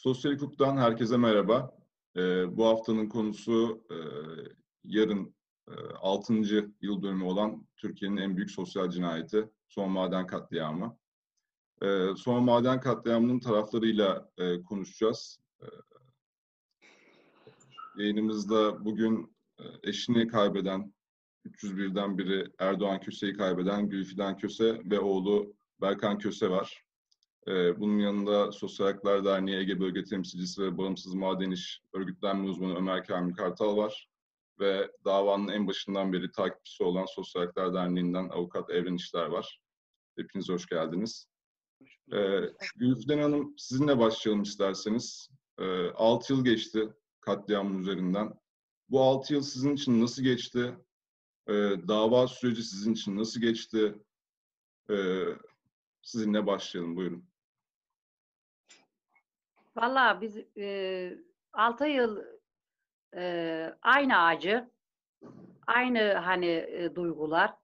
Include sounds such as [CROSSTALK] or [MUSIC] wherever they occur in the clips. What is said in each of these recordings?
Sosyal hukuktan herkese merhaba. Ee, bu haftanın konusu e, yarın e, 6. yıl dönümü olan Türkiye'nin en büyük sosyal cinayeti, Son Maden Katliamı. E, Son Maden Katliamı'nın taraflarıyla e, konuşacağız. E, yayınımızda bugün e, eşini kaybeden, 301'den biri Erdoğan Köse'yi kaybeden Gülfidan Köse ve oğlu Berkan Köse var. Ee, bunun yanında Sosyal Haklar Derneği Ege Bölge Temsilcisi ve Bağımsız Maden İş Örgütlenme Uzmanı Ömer Kamil Kartal var. Ve davanın en başından beri takipçisi olan Sosyal Haklar Derneği'nden Avukat Evren İşler var. Hepiniz hoş geldiniz. Ee, Gülfiden Hanım sizinle başlayalım isterseniz. Ee, 6 yıl geçti katliamın üzerinden. Bu 6 yıl sizin için nasıl geçti? Ee, dava süreci sizin için nasıl geçti? Ee, sizinle başlayalım, buyurun. Valla biz e, 6 yıl e, aynı acı, aynı hani e, duygular.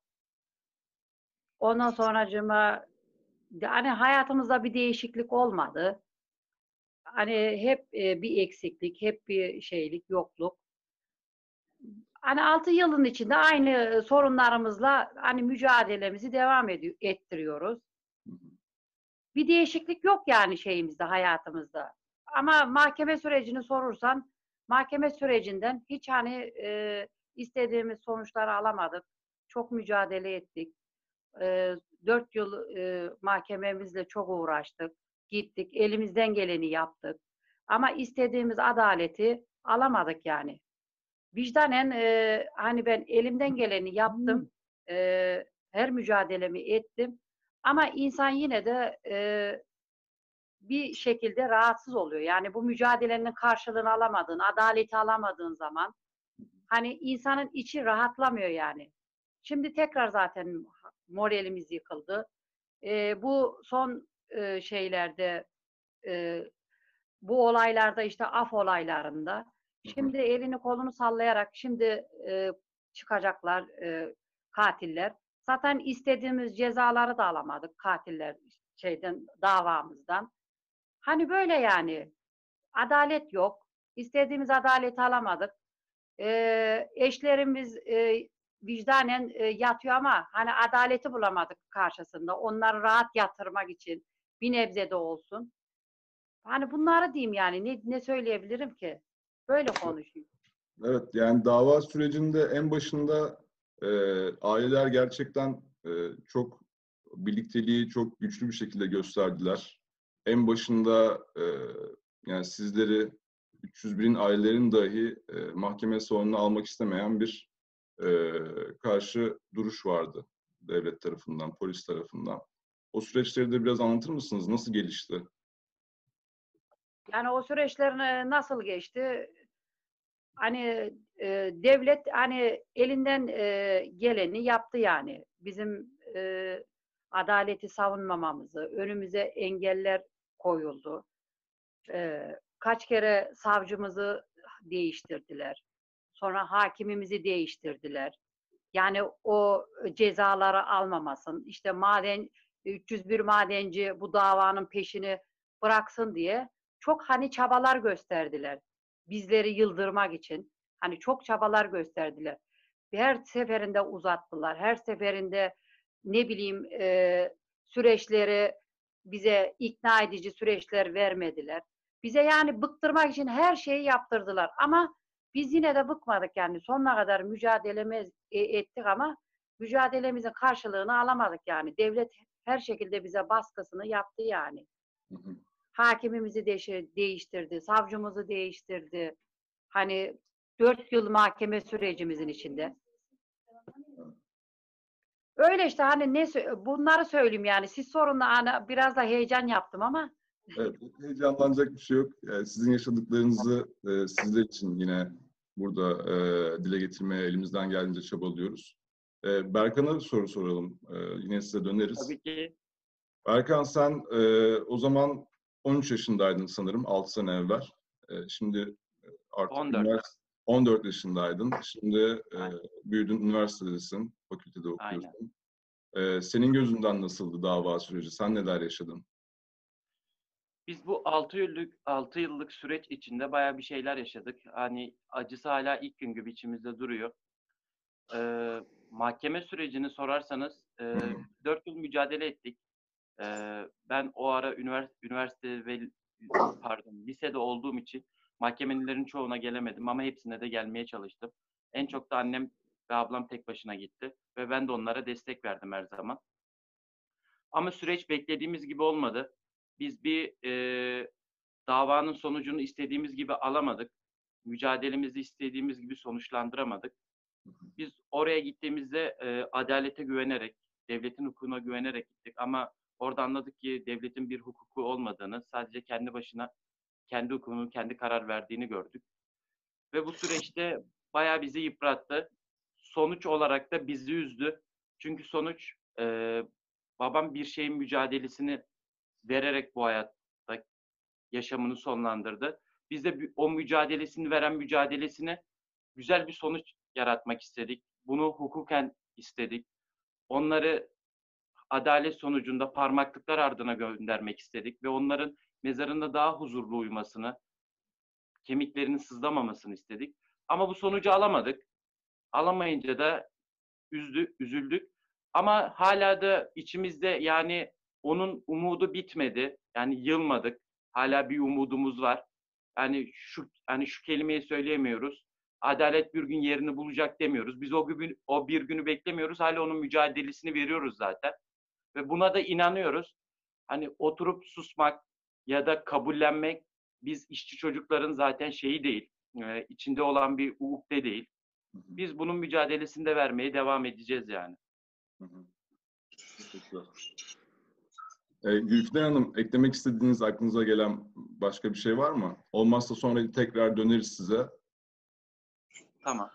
Ondan sonracıma hani hayatımızda bir değişiklik olmadı. Hani hep e, bir eksiklik, hep bir şeylik, yokluk. Hani 6 yılın içinde aynı sorunlarımızla hani mücadelemizi devam ediyor, ettiriyoruz. Bir değişiklik yok yani şeyimizde, hayatımızda. Ama mahkeme sürecini sorursan, mahkeme sürecinden hiç hani e, istediğimiz sonuçları alamadık. Çok mücadele ettik. E, dört yıl e, mahkememizle çok uğraştık. Gittik, elimizden geleni yaptık. Ama istediğimiz adaleti alamadık yani. Vicdanen e, hani ben elimden geleni yaptım. E, her mücadelemi ettim. Ama insan yine de e, bir şekilde rahatsız oluyor. Yani bu mücadelenin karşılığını alamadığın, adaleti alamadığın zaman hani insanın içi rahatlamıyor yani. Şimdi tekrar zaten moralimiz yıkıldı. E, bu son e, şeylerde e, bu olaylarda işte af olaylarında şimdi elini kolunu sallayarak şimdi e, çıkacaklar e, katiller. Zaten istediğimiz cezaları da alamadık katiller şeyden davamızdan. Hani böyle yani adalet yok. İstediğimiz adaleti alamadık. Ee, eşlerimiz e, vicdanen e, yatıyor ama hani adaleti bulamadık karşısında. Onları rahat yatırmak için bir nebze de olsun. Hani bunları diyeyim yani ne, ne söyleyebilirim ki? Böyle konuşayım. Evet yani dava sürecinde en başında e, aileler gerçekten e, çok birlikteliği çok güçlü bir şekilde gösterdiler. En başında e, yani sizleri 301'in ailelerin dahi e, mahkeme salonuna almak istemeyen bir e, karşı duruş vardı devlet tarafından, polis tarafından. O süreçleri de biraz anlatır mısınız? Nasıl gelişti? Yani o süreçlerin nasıl geçti? Hani e, devlet hani elinden e, geleni yaptı yani. Bizim e, adaleti savunmamamızı, önümüze engeller koyuldu. E, kaç kere savcımızı değiştirdiler. Sonra hakimimizi değiştirdiler. Yani o cezaları almamasın. İşte maden 301 madenci bu davanın peşini bıraksın diye çok hani çabalar gösterdiler. Bizleri yıldırmak için. Hani çok çabalar gösterdiler. Her seferinde uzattılar. Her seferinde ne bileyim e, süreçleri bize ikna edici süreçler vermediler. Bize yani bıktırmak için her şeyi yaptırdılar. Ama biz yine de bıkmadık yani. Sonuna kadar mücadelemiz e, ettik ama mücadelemizin karşılığını alamadık yani. Devlet her şekilde bize baskısını yaptı yani. Hakimimizi değiştirdi, savcımızı değiştirdi. Hani dört yıl mahkeme sürecimizin içinde. Öyle işte hani ne bunları söyleyeyim yani. Siz sorun hani biraz da heyecan yaptım ama. Evet, heyecanlanacak bir şey yok. Yani sizin yaşadıklarınızı e, sizler için yine burada e, dile getirmeye elimizden geldiğince çabalıyoruz. E, Berkan'a soru soralım. E, yine size döneriz. Tabii ki. Berkan sen e, o zaman 13 yaşındaydın sanırım 6 sene evvel. E, şimdi artık 14. 14 yaşındaydın. Şimdi e, büyüdün, üniversitedesin, fakültede okuyorsun. Aynen. E, senin gözünden nasıldı dava süreci? Sen neler yaşadın? Biz bu 6 yıllık 6 yıllık süreç içinde bayağı bir şeyler yaşadık. Hani acısı hala ilk gün gibi içimizde duruyor. Ee, mahkeme sürecini sorarsanız e, 4 yıl mücadele ettik. Ee, ben o ara üniversite, üniversite ve pardon lisede olduğum için mahkemelerin çoğuna gelemedim ama hepsine de gelmeye çalıştım. En çok da annem ve ablam tek başına gitti ve ben de onlara destek verdim her zaman. Ama süreç beklediğimiz gibi olmadı. Biz bir e, davanın sonucunu istediğimiz gibi alamadık. Mücadelemizi istediğimiz gibi sonuçlandıramadık. Biz oraya gittiğimizde e, adalete güvenerek, devletin hukukuna güvenerek gittik ama orada anladık ki devletin bir hukuku olmadığını, sadece kendi başına kendi hukukunun kendi karar verdiğini gördük. Ve bu süreçte bayağı bizi yıprattı. Sonuç olarak da bizi üzdü. Çünkü sonuç e, babam bir şeyin mücadelesini vererek bu hayatta yaşamını sonlandırdı. Biz de o mücadelesini veren mücadelesini güzel bir sonuç yaratmak istedik. Bunu hukuken istedik. Onları adalet sonucunda parmaklıklar ardına göndermek istedik ve onların mezarında daha huzurlu uyumasını, kemiklerinin sızlamamasını istedik. Ama bu sonucu alamadık. Alamayınca da üzdü, üzüldük. Ama hala da içimizde yani onun umudu bitmedi. Yani yılmadık. Hala bir umudumuz var. Yani şu hani şu kelimeyi söyleyemiyoruz. Adalet bir gün yerini bulacak demiyoruz. Biz o gün o bir günü beklemiyoruz. Hala onun mücadelesini veriyoruz zaten. Ve buna da inanıyoruz. Hani oturup susmak ya da kabullenmek biz işçi çocukların zaten şeyi değil. E, içinde olan bir ukde değil. Biz bunun mücadelesini de vermeye devam edeceğiz yani. Teşekkürler. Ee, Gülfiden Hanım, eklemek istediğiniz aklınıza gelen başka bir şey var mı? Olmazsa sonra tekrar döneriz size. Tamam.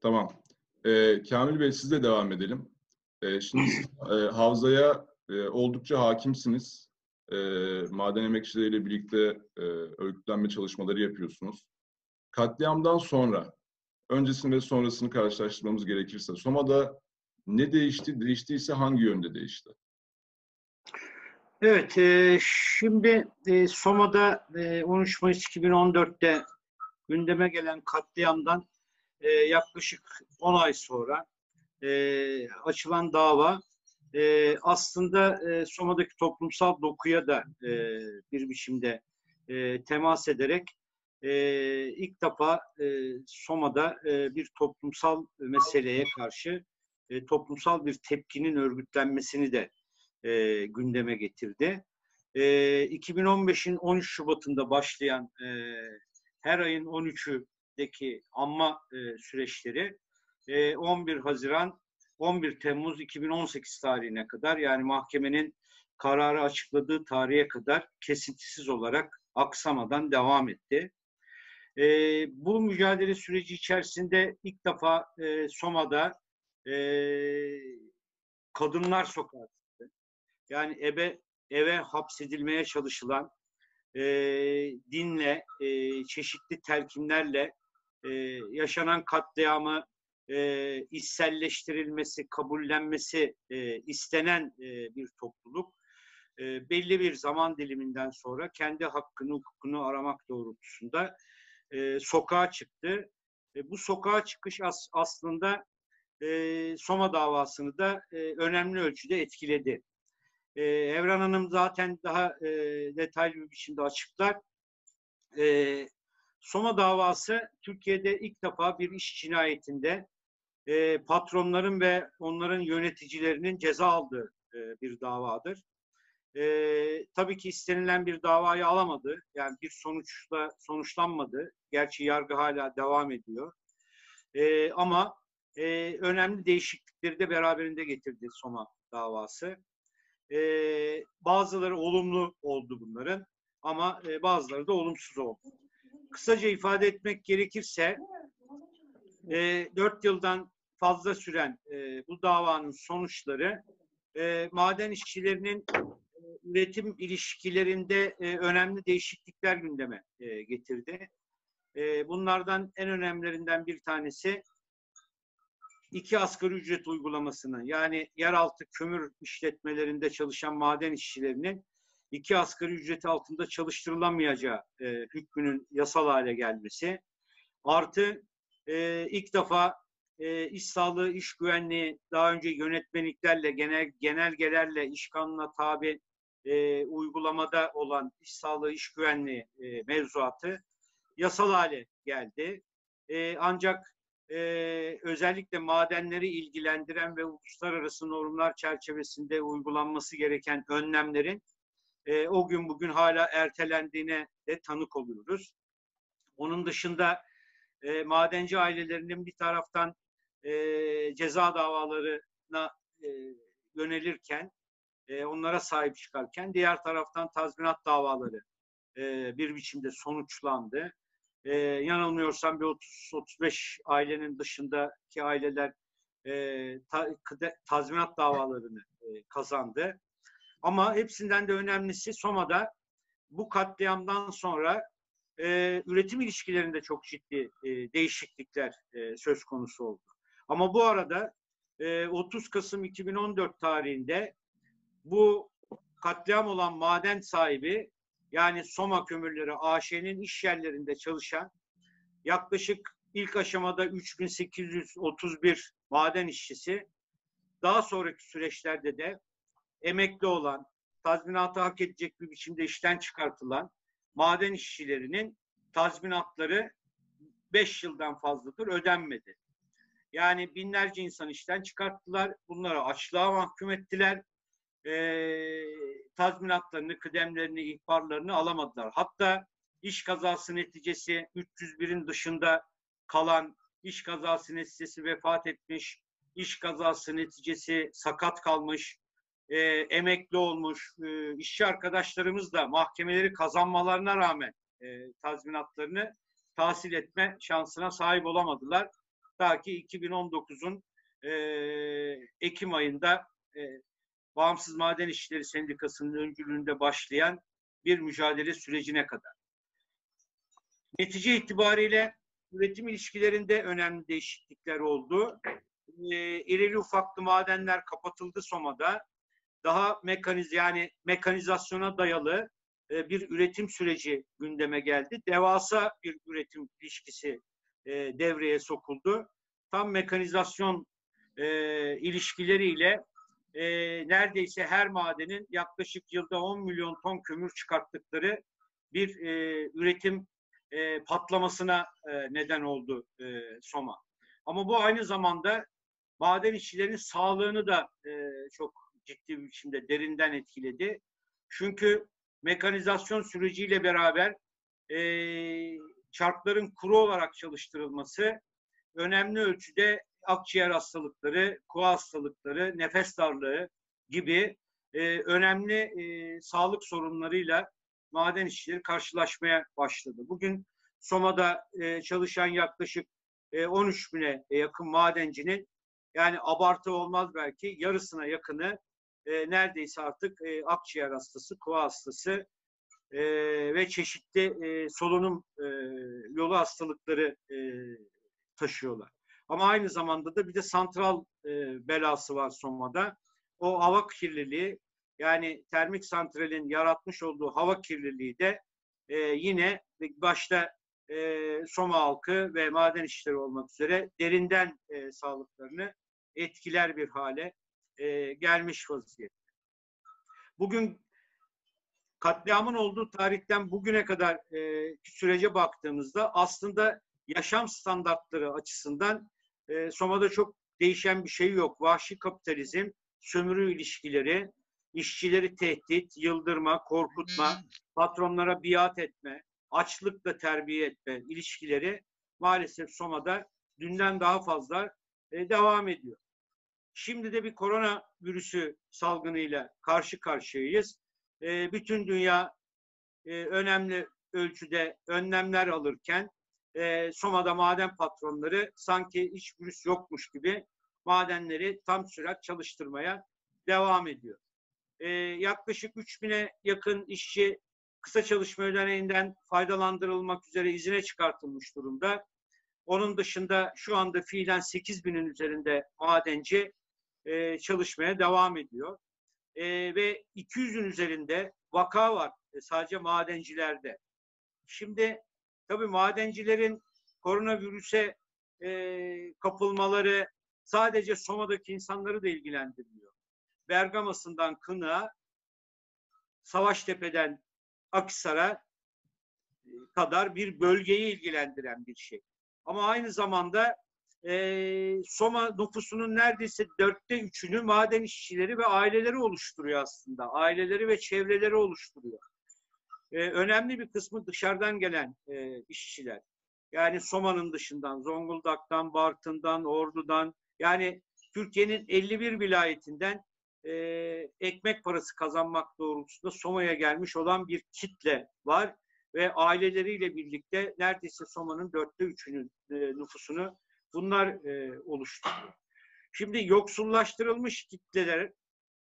Tamam. Ee, Kamil Bey sizle devam edelim. Ee, şimdi siz e, havzaya e, oldukça hakimsiniz. E, maden emekçileriyle birlikte e, örgütlenme çalışmaları yapıyorsunuz. Katliamdan sonra, öncesini ve sonrasını karşılaştırmamız gerekirse, Soma'da ne değişti, değiştiyse hangi yönde değişti? Evet, e, şimdi e, Soma'da e, 13 Mayıs 2014'te gündeme gelen katliamdan e, yaklaşık 10 ay sonra e, açılan dava e, aslında e, Soma'daki toplumsal dokuya da e, bir biçimde e, temas ederek e, ilk defa e, Soma'da e, bir toplumsal meseleye karşı e, toplumsal bir tepkinin örgütlenmesini de e, gündeme getirdi. E, 2015'in 13 Şubat'ında başlayan e, her ayın 13'üdeki anma e, süreçleri e, 11 Haziran 11 Temmuz 2018 tarihine kadar yani mahkemenin kararı açıkladığı tarihe kadar kesintisiz olarak aksamadan devam etti. E, bu mücadele süreci içerisinde ilk defa e, Soma'da e, kadınlar sokağa çıktı. Yani ebe eve hapsedilmeye çalışılan e, dinle, e, çeşitli telkinlerle e, yaşanan katliamı e, içselleştirilmesi, kabullenmesi e, istenen e, bir topluluk e, belli bir zaman diliminden sonra kendi hakkını, hukukunu aramak doğrultusunda e, sokağa çıktı. E, bu sokağa çıkış as, aslında e, Soma davasını da e, önemli ölçüde etkiledi. E, Evren Hanım zaten daha e, detaylı bir biçimde açıklar. E, Soma davası Türkiye'de ilk defa bir iş cinayetinde e, patronların ve onların yöneticilerinin ceza aldığı e, bir davadır. E, tabii ki istenilen bir davayı alamadı. Yani bir sonuçla sonuçlanmadı. Gerçi yargı hala devam ediyor. E, ama e, önemli değişiklikleri de beraberinde getirdi Soma davası. E, bazıları olumlu oldu bunların ama e, bazıları da olumsuz oldu. Kısaca ifade etmek gerekirse e, 4 yıldan fazla süren e, bu davanın sonuçları e, maden işçilerinin e, üretim ilişkilerinde e, önemli değişiklikler gündeme e, getirdi. E, bunlardan en önemlilerinden bir tanesi iki asgari ücret uygulamasını yani yeraltı kömür işletmelerinde çalışan maden işçilerinin iki asgari ücreti altında çalıştırılamayacağı e, hükmünün yasal hale gelmesi. Artı e, ilk defa e, iş sağlığı, iş güvenliği daha önce yönetmeliklerle, genel genelgelerle iş kanununa tabi e, uygulamada olan iş sağlığı, iş güvenliği e, mevzuatı yasal hale geldi. E, ancak e, özellikle madenleri ilgilendiren ve uluslararası normlar çerçevesinde uygulanması gereken önlemlerin e, o gün bugün hala ertelendiğine de tanık oluyoruz. Onun dışında e, madenci ailelerinin bir taraftan e, ceza davalarına e, yönelirken, e, onlara sahip çıkarken diğer taraftan tazminat davaları e, bir biçimde sonuçlandı. E, yanılmıyorsam bir 30-35 ailenin dışındaki aileler e, ta, tazminat davalarını e, kazandı. Ama hepsinden de önemlisi Soma'da bu katliamdan sonra e, üretim ilişkilerinde çok ciddi e, değişiklikler e, söz konusu oldu. Ama bu arada e, 30 Kasım 2014 tarihinde bu katliam olan maden sahibi yani Soma Kömürleri AŞ'nin iş yerlerinde çalışan yaklaşık ilk aşamada 3831 maden işçisi daha sonraki süreçlerde de emekli olan, tazminatı hak edecek bir biçimde işten çıkartılan maden işçilerinin tazminatları 5 yıldan fazladır ödenmedi. Yani binlerce insan işten çıkarttılar. Bunlara açlığa mahkum ettiler. E, tazminatlarını, kıdemlerini, ihbarlarını alamadılar. Hatta iş kazası neticesi 301'in dışında kalan iş kazası neticesi vefat etmiş, iş kazası neticesi sakat kalmış, e, emekli olmuş e, işçi arkadaşlarımız da mahkemeleri kazanmalarına rağmen e, tazminatlarını tahsil etme şansına sahip olamadılar. Ta ki 2019'un e, Ekim ayında e, Bağımsız Maden İşçileri Sendikası'nın öncülüğünde başlayan bir mücadele sürecine kadar. Netice itibariyle üretim ilişkilerinde önemli değişiklikler oldu. E, irili ufaklı madenler kapatıldı Soma'da. Daha mekaniz yani mekanizasyona dayalı e, bir üretim süreci gündeme geldi. Devasa bir üretim ilişkisi e, devreye sokuldu. Tam mekanizasyon e, ilişkileriyle e, neredeyse her madenin yaklaşık yılda 10 milyon ton kömür çıkarttıkları bir e, üretim e, patlamasına e, neden oldu e, Soma. Ama bu aynı zamanda maden işçilerinin sağlığını da e, çok ciddi bir biçimde derinden etkiledi. Çünkü mekanizasyon süreciyle beraber e, çarkların kuru olarak çalıştırılması önemli ölçüde akciğer hastalıkları, koa hastalıkları, nefes darlığı gibi e, önemli e, sağlık sorunlarıyla maden işçileri karşılaşmaya başladı. Bugün Soma'da e, çalışan yaklaşık e, 13 bine yakın madencinin yani abartı olmaz belki yarısına yakını e, neredeyse artık e, akciğer hastası, koa hastası e, ve çeşitli e, solunum e, yolu hastalıkları e, taşıyorlar. Ama aynı zamanda da bir de santral e, belası var Soma'da. O hava kirliliği yani termik santralin yaratmış olduğu hava kirliliği de e, yine başta e, Soma halkı ve maden işleri olmak üzere derinden e, sağlıklarını etkiler bir hale e, gelmiş vaziyette. Bugün katliamın olduğu tarihten bugüne kadar e, sürece baktığımızda aslında yaşam standartları açısından e, Soma'da çok değişen bir şey yok. Vahşi kapitalizm, sömürü ilişkileri, işçileri tehdit, yıldırma, korkutma, patronlara biat etme, açlıkla terbiye etme ilişkileri maalesef Soma'da dünden daha fazla e, devam ediyor. Şimdi de bir korona virüsü salgınıyla karşı karşıyayız. E, bütün dünya e, önemli ölçüde önlemler alırken e, Soma'da maden patronları sanki hiç virüs yokmuş gibi madenleri tam sürat çalıştırmaya devam ediyor. E, yaklaşık 3000'e yakın işçi kısa çalışma ödeneğinden faydalandırılmak üzere izine çıkartılmış durumda. Onun dışında şu anda fiilen 8 binin üzerinde madenci e, çalışmaya devam ediyor. E, ve 200'ün üzerinde vaka var e, sadece madencilerde. Şimdi tabii madencilerin koronavirüse e, kapılmaları sadece Soma'daki insanları da ilgilendirmiyor. Bergama'sından Kınık'a, Savaştepe'den Akhisar'a e, kadar bir bölgeyi ilgilendiren bir şey. Ama aynı zamanda e, Soma nüfusunun neredeyse dörtte üçünü maden işçileri ve aileleri oluşturuyor aslında. Aileleri ve çevreleri oluşturuyor. E, önemli bir kısmı dışarıdan gelen e, işçiler. Yani Soma'nın dışından, Zonguldak'tan, Bartın'dan, Ordu'dan, yani Türkiye'nin 51 vilayetinden e, ekmek parası kazanmak doğrultusunda Soma'ya gelmiş olan bir kitle var ve aileleriyle birlikte neredeyse Soma'nın dörtte üçünün e, nüfusunu bunlar e, oluşturuyor. Şimdi yoksullaştırılmış kitleler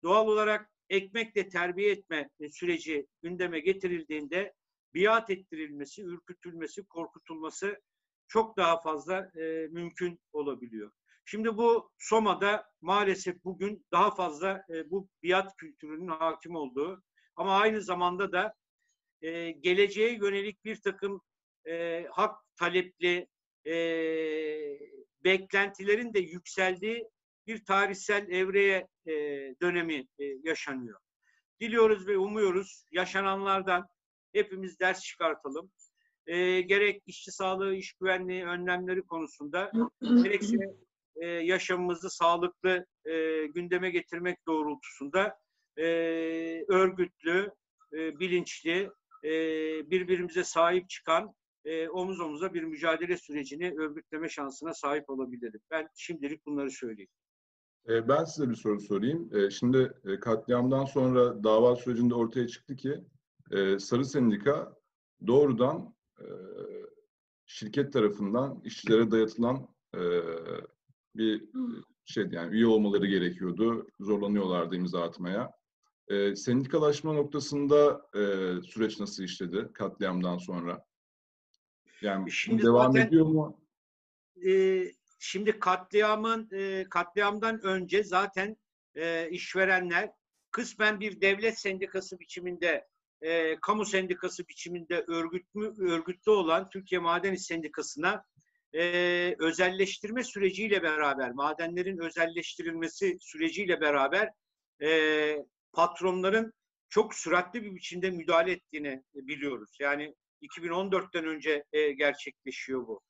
doğal olarak ekmekle terbiye etme süreci gündeme getirildiğinde biat ettirilmesi, ürkütülmesi, korkutulması çok daha fazla e, mümkün olabiliyor. Şimdi bu Soma'da maalesef bugün daha fazla e, bu biat kültürünün hakim olduğu ama aynı zamanda da e, geleceğe yönelik bir takım e, hak talepli e, beklentilerin de yükseldiği bir tarihsel evreye e, dönemi e, yaşanıyor. Diliyoruz ve umuyoruz yaşananlardan hepimiz ders çıkartalım. E, gerek işçi sağlığı, iş güvenliği önlemleri konusunda [CLEARS THROAT] gerekse e, yaşamımızı sağlıklı e, gündeme getirmek doğrultusunda e, örgütlü, e, bilinçli, e, birbirimize sahip çıkan e, omuz omuza bir mücadele sürecini örgütleme şansına sahip olabilirim. Ben şimdilik bunları söyleyeyim. E, Ben size bir soru sorayım. E, Şimdi e, katliamdan sonra dava sürecinde ortaya çıktı ki Sarı Sendika doğrudan şirket tarafından işçilere dayatılan bir şey yani üye olmaları gerekiyordu. Zorlanıyorlardı imza atmaya. Sendikalaşma noktasında süreç nasıl işledi katliamdan sonra? Yani Şimdi devam zaten- ediyor mu? e, şimdi katliamın e, katliamdan önce zaten e, işverenler kısmen bir devlet sendikası biçiminde e, kamu sendikası biçiminde örgütlü, örgütlü olan Türkiye Maden İş Sendikası'na e, özelleştirme süreciyle beraber, madenlerin özelleştirilmesi süreciyle beraber e, patronların çok süratli bir biçimde müdahale ettiğini biliyoruz. Yani 2014'ten önce e, gerçekleşiyor bu.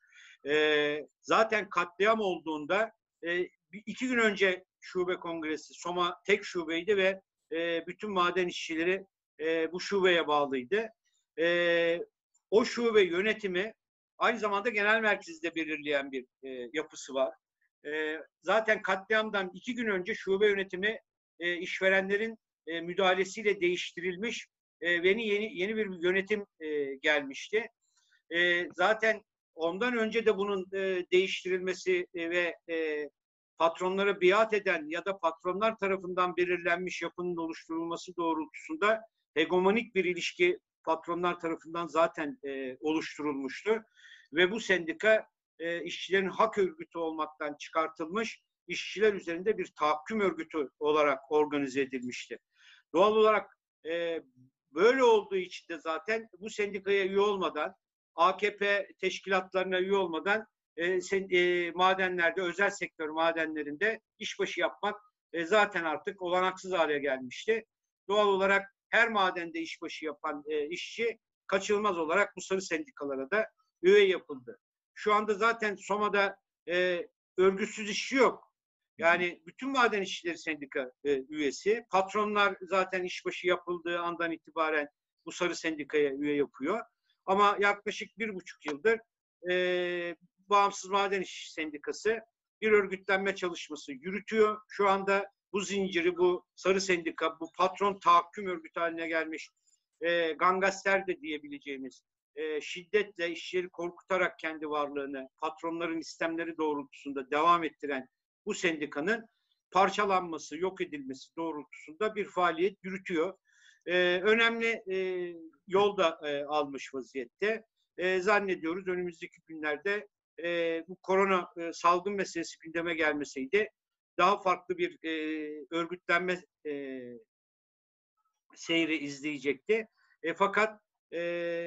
E, zaten katliam olduğunda e, iki gün önce şube kongresi, Soma tek şubeydi ve e, bütün maden işçileri e, bu şubeye bağlıydı. E, o şube yönetimi aynı zamanda genel merkezde belirleyen bir e, yapısı var. E, zaten katliamdan iki gün önce şube yönetimi e, işverenlerin e, müdahalesiyle değiştirilmiş e, yeni yeni bir yönetim e, gelmişti. E, zaten ondan önce de bunun e, değiştirilmesi e, ve patronlara biat eden ya da patronlar tarafından belirlenmiş yapının oluşturulması doğrultusunda hegemonik bir ilişki patronlar tarafından zaten oluşturulmuştu ve bu sendika işçilerin hak örgütü olmaktan çıkartılmış, işçiler üzerinde bir tahakküm örgütü olarak organize edilmişti. Doğal olarak e, böyle olduğu için de zaten bu sendikaya üye olmadan, AKP teşkilatlarına üye olmadan e, sen, e, madenlerde, özel sektör madenlerinde işbaşı yapmak e, zaten artık olanaksız hale gelmişti. Doğal olarak her madende işbaşı yapan e, işçi kaçınılmaz olarak bu sarı sendikalara da üye yapıldı. Şu anda zaten Soma'da e, örgütsüz işçi yok. Yani bütün maden işçileri sendika e, üyesi. Patronlar zaten işbaşı yapıldığı andan itibaren bu sarı sendikaya üye yapıyor. Ama yaklaşık bir buçuk yıldır e, Bağımsız Maden İş Sendikası bir örgütlenme çalışması yürütüyor. Şu anda bu zinciri, bu sarı sendika, bu patron tahakküm örgütü haline gelmiş e, gangaster de diyebileceğimiz e, şiddetle işçileri korkutarak kendi varlığını patronların istemleri doğrultusunda devam ettiren bu sendikanın parçalanması, yok edilmesi doğrultusunda bir faaliyet yürütüyor. E, önemli e, yol e, almış vaziyette. E, zannediyoruz önümüzdeki günlerde e, bu korona e, salgın meselesi gündeme gelmeseydi daha farklı bir e, örgütlenme e, seyri izleyecekti. E, fakat e,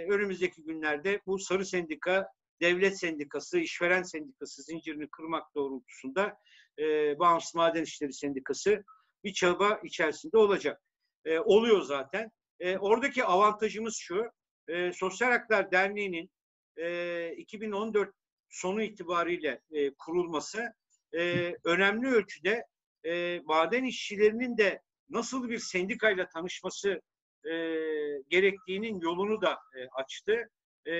önümüzdeki günlerde bu sarı sendika devlet sendikası, işveren sendikası zincirini kırmak doğrultusunda e, Bağımsız Maden İşleri Sendikası bir çaba içerisinde olacak. E, oluyor zaten. E, oradaki avantajımız şu, e, Sosyal Haklar Derneği'nin e, 2014 sonu itibariyle e, kurulması e, önemli ölçüde e, maden işçilerinin de nasıl bir sendikayla tanışması e, gerektiğinin yolunu da e, açtı. E,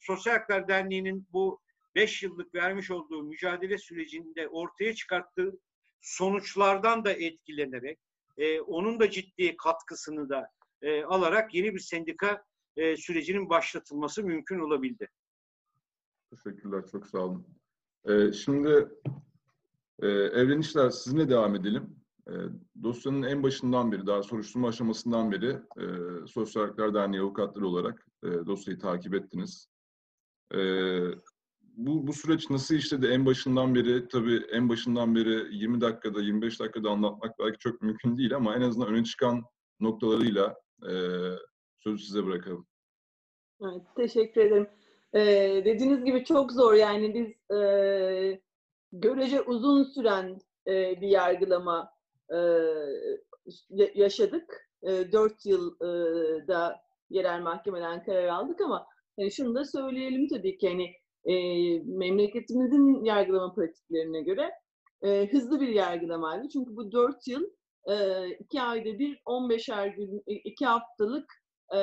Sosyal Haklar Derneği'nin bu beş yıllık vermiş olduğu mücadele sürecinde ortaya çıkarttığı sonuçlardan da etkilenerek e, onun da ciddi katkısını da e, alarak yeni bir sendika e, sürecinin başlatılması mümkün olabildi. Teşekkürler, çok sağ olun. Ee, şimdi e, Evren sizinle devam edelim. E, dosyanın en başından beri, daha soruşturma aşamasından beri e, Sosyal Haklar Derneği avukatları olarak e, dosyayı takip ettiniz. E, bu, bu süreç nasıl işledi en başından beri? Tabii en başından beri 20 dakikada, 25 dakikada anlatmak belki çok mümkün değil ama en azından öne çıkan noktalarıyla e, sözü size bırakalım. Evet, teşekkür ederim. Ee, dediğiniz gibi çok zor yani biz e, görece uzun süren e, bir yargılama e, yaşadık. E, 4 yılda yerel mahkemeden karar aldık ama yani şunu da söyleyelim tabii ki hani e, memleketimizin yargılama pratiklerine göre e, hızlı bir yargılamaydı. Çünkü bu 4 yıl e, iki ayda bir 15'er gün, iki haftalık e,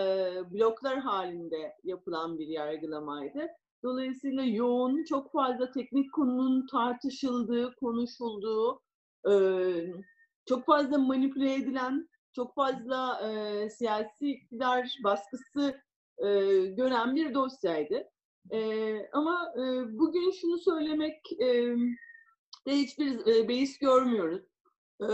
bloklar halinde yapılan bir yargılamaydı. Dolayısıyla yoğun, çok fazla teknik konunun tartışıldığı, konuşulduğu, e, çok fazla manipüle edilen, çok fazla e, siyasi iktidar baskısı e, gören bir dosyaydı. E, ama e, bugün şunu söylemek e, de hiçbir e, beis görmüyoruz. E,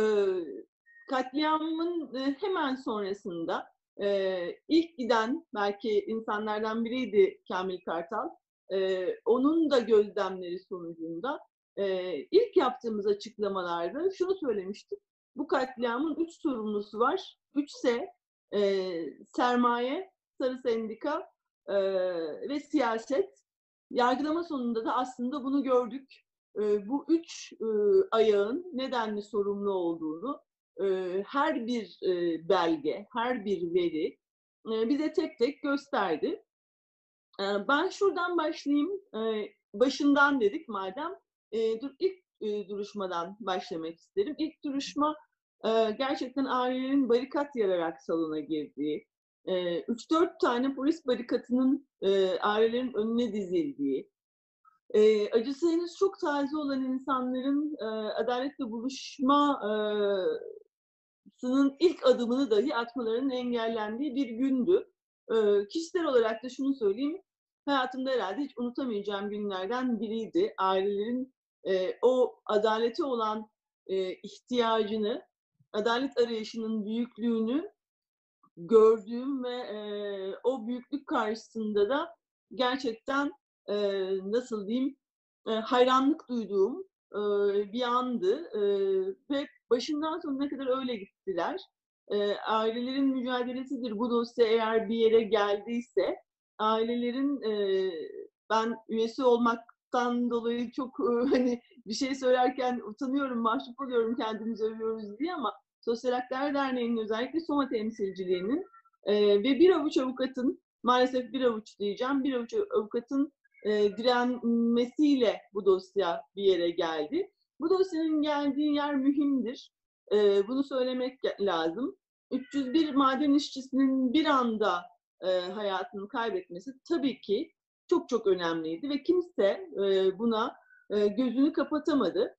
katliamın e, hemen sonrasında e, ilk giden belki insanlardan biriydi Kamil Kartal. E, onun da gözlemleri sonucunda e, ilk yaptığımız açıklamalarda şunu söylemiştik. Bu katliamın üç sorumlusu var. Üçse e, sermaye, sarı sendika e, ve siyaset. Yargılama sonunda da aslında bunu gördük. E, bu üç e, ayağın nedenli sorumlu olduğunu her bir belge, her bir veri bize tek tek gösterdi. Ben şuradan başlayayım. Başından dedik madem. Dur ilk duruşmadan başlamak isterim. İlk duruşma gerçekten ailelerin barikat yararak salona girdiği, 3-4 tane polis barikatının ailelerin önüne dizildiği, e, acısı henüz çok taze olan insanların e, adaletle buluşma e, sının ilk adımını dahi atmalarının engellendiği bir gündü. E, kişisel olarak da şunu söyleyeyim, hayatımda herhalde hiç unutamayacağım günlerden biriydi. Ailelerin e, o adalete olan e, ihtiyacını, adalet arayışının büyüklüğünü gördüğüm ve e, o büyüklük karşısında da gerçekten e, nasıl diyeyim e, hayranlık duyduğum e, bir andı e, ve başından sonuna kadar öyle gittiler. E, ailelerin mücadelesidir bu dosya eğer bir yere geldiyse ailelerin e, ben üyesi olmaktan dolayı çok e, hani bir şey söylerken utanıyorum, mahcup oluyorum kendimizi övüyoruz diye ama Sosyal Haklar Derneği'nin özellikle Soma temsilciliğinin e, ve bir avuç avukatın maalesef bir avuç diyeceğim, bir avuç avukatın e, direnmesiyle bu dosya bir yere geldi. Bu dosyanın geldiği yer mühimdir. E, bunu söylemek lazım. 301 maden işçisinin bir anda e, hayatını kaybetmesi tabii ki çok çok önemliydi ve kimse e, buna e, gözünü kapatamadı.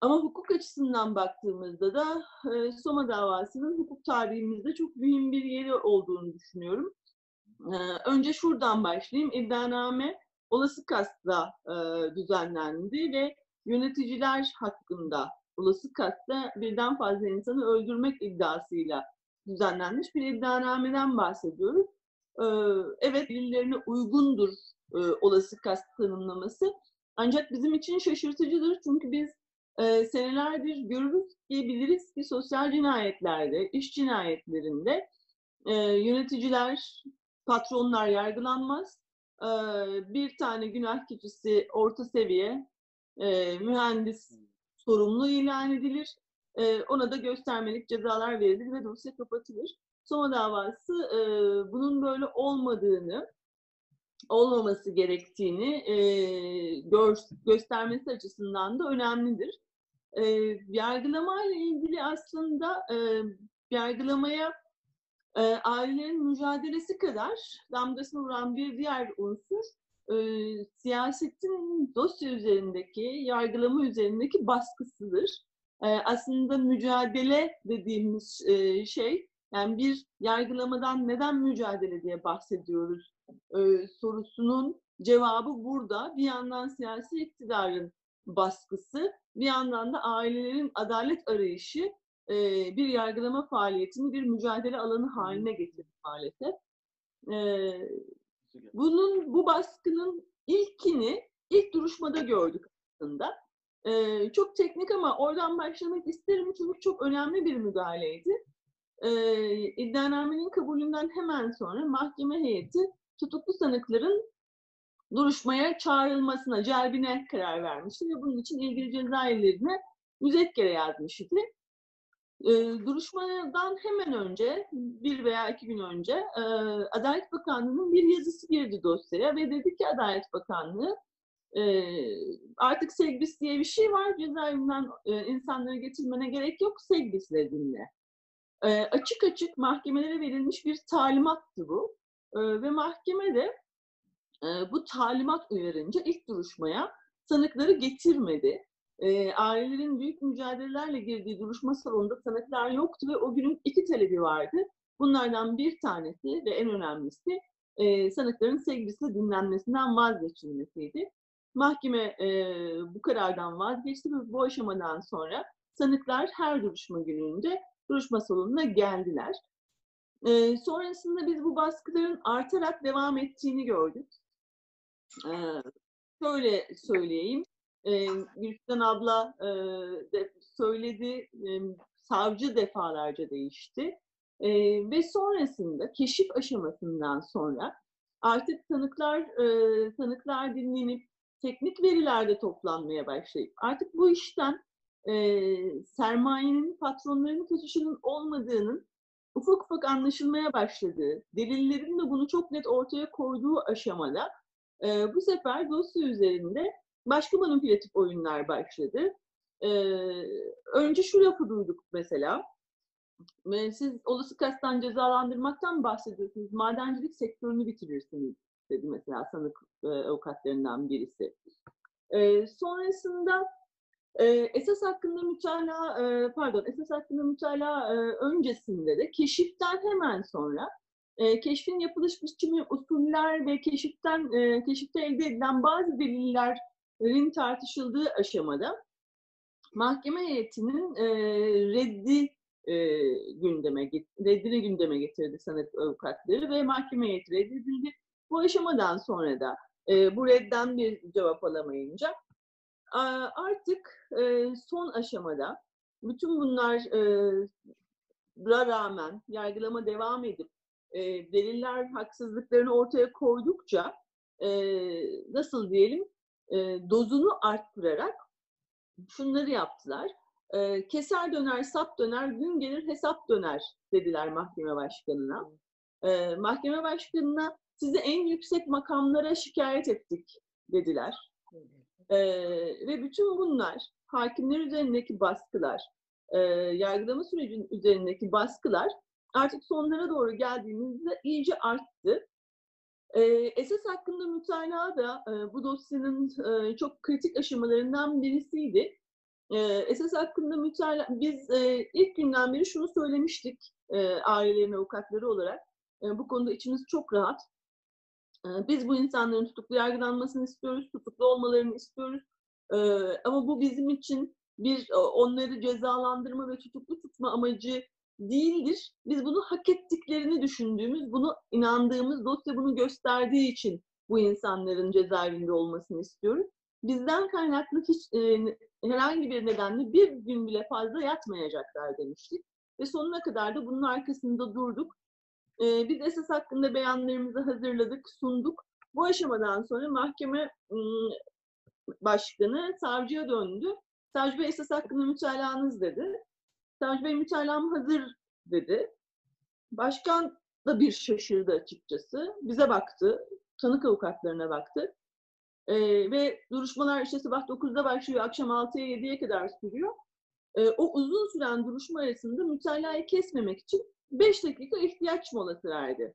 Ama hukuk açısından baktığımızda da e, Soma davasının hukuk tarihimizde çok mühim bir yeri olduğunu düşünüyorum. E, önce şuradan başlayayım. İddianame olası kastla e, düzenlendi ve yöneticiler hakkında olası kasta birden fazla insanı öldürmek iddiasıyla düzenlenmiş bir iddianameden bahsediyoruz. Evet, birilerine uygundur olası kast tanımlaması. Ancak bizim için şaşırtıcıdır çünkü biz e, senelerdir görürüz ki biliriz ki sosyal cinayetlerde, iş cinayetlerinde e, yöneticiler, patronlar yargılanmaz. E, bir tane günah keçisi orta seviye e, mühendis sorumlu ilan edilir. E, ona da göstermelik cezalar verilir ve dosya kapatılır. Soma davası e, bunun böyle olmadığını, olmaması gerektiğini göstermesi açısından da önemlidir. E, yargılama ile ilgili aslında e, yargılamaya e, ailelerin mücadelesi kadar damgasını vuran bir diğer unsur e, siyasetin dosya üzerindeki, yargılama üzerindeki baskısıdır. E, aslında mücadele dediğimiz e, şey, yani bir yargılamadan neden mücadele diye bahsediyoruz e, sorusunun cevabı burada. Bir yandan siyasi iktidarın baskısı, bir yandan da ailelerin adalet arayışı e, bir yargılama faaliyetini bir mücadele alanı haline getirdi maalesef. E, bunun bu baskının ilkini ilk duruşmada gördük aslında. E, çok teknik ama oradan başlamak isterim çünkü çok önemli bir müdahaleydi. E, iddianamenin kabulünden hemen sonra mahkeme heyeti tutuklu sanıkların duruşmaya çağrılmasına, celbine karar vermişti ve bunun için ilgili cezaevlerine müzekkere yazmış idi. E, duruşmadan hemen önce, bir veya iki gün önce e, Adalet Bakanlığı'nın bir yazısı girdi dosyaya ve dedi ki Adalet Bakanlığı e, artık segbis diye bir şey var, cezaevinden e, insanları getirmene gerek yok, segbisle dinle. E, açık açık mahkemelere verilmiş bir talimattı bu. E, ve mahkeme de bu talimat uyarınca ilk duruşmaya sanıkları getirmedi ailelerin büyük mücadelelerle girdiği duruşma salonunda sanıklar yoktu ve o günün iki talebi vardı. Bunlardan bir tanesi ve en önemlisi sanıkların sevgilisiyle dinlenmesinden vazgeçilmesiydi. Mahkeme bu karardan vazgeçti ve bu aşamadan sonra sanıklar her duruşma gününde duruşma salonuna geldiler. Sonrasında biz bu baskıların artarak devam ettiğini gördük. Şöyle söyleyeyim, e, Gülşen abla söyledi, savcı defalarca değişti. Ve sonrasında keşif aşamasından sonra artık tanıklar tanıklar dinlenip teknik verilerde toplanmaya başlayıp artık bu işten sermayenin patronların kaçışının olmadığının ufak ufak anlaşılmaya başladığı, delillerin de bunu çok net ortaya koyduğu aşamada e, bu sefer dosya üzerinde başka manipülatif oyunlar başladı. Ee, önce şu lafı duyduk mesela. Siz olası kasten cezalandırmaktan bahsediyorsunuz. Madencilik sektörünü bitirirsiniz dedi mesela sanık e, avukatlarından birisi. E, sonrasında e, esas hakkında mütalaa, e, pardon esas hakkında mütalaa e, öncesinde de keşiften hemen sonra e, keşfin yapılış biçimi, usuller ve keşiften e, keşifte elde edilen bazı deliller rin tartışıldığı aşamada mahkeme heyetinin e, reddi e, gündeme reddini gündeme getirdi sanık avukatları ve mahkeme heyeti reddedildi. Bu aşamadan sonra da e, bu redden bir cevap alamayınca artık e, son aşamada bütün bunlar e, rağmen yargılama devam edip e, deliller haksızlıklarını ortaya koydukça e, nasıl diyelim e, dozunu arttırarak şunları yaptılar. E, keser döner, sap döner, gün gelir hesap döner dediler mahkeme başkanına. E, mahkeme başkanına sizi en yüksek makamlara şikayet ettik dediler. E, ve bütün bunlar hakimler üzerindeki baskılar, e, yargılama sürecinin üzerindeki baskılar artık sonlara doğru geldiğimizde iyice arttı. E, esas hakkında mütalaa da e, bu dosyanın e, çok kritik aşamalarından birisiydi. E, esas hakkında mütalaa, biz e, ilk günden beri şunu söylemiştik e, ailelerin avukatları olarak. Bu konuda içimiz çok rahat. Biz bu insanların tutuklu yargılanmasını istiyoruz, tutuklu olmalarını istiyoruz. Ama bu bizim için bir onları cezalandırma ve tutuklu tutma amacı değildir. Biz bunu hak ettiklerini düşündüğümüz, bunu inandığımız dosya bunu gösterdiği için bu insanların cezaevinde olmasını istiyoruz. bizden kaynaklı hiç e, herhangi bir nedenle bir gün bile fazla yatmayacaklar demiştik. Ve sonuna kadar da bunun arkasında durduk. E, biz esas hakkında beyanlarımızı hazırladık, sunduk. Bu aşamadan sonra mahkeme ım, başkanı savcıya döndü. Savcı Bey esas hakkında mütalanız dedi. Savcı Bey mütalam hazır dedi. Başkan da bir şaşırdı açıkçası. Bize baktı, tanık avukatlarına baktı. Ee, ve duruşmalar işte sabah 9'da başlıyor, akşam 6'ya 7'ye kadar sürüyor. Ee, o uzun süren duruşma arasında mütalayı kesmemek için 5 dakika ihtiyaç molası verdi.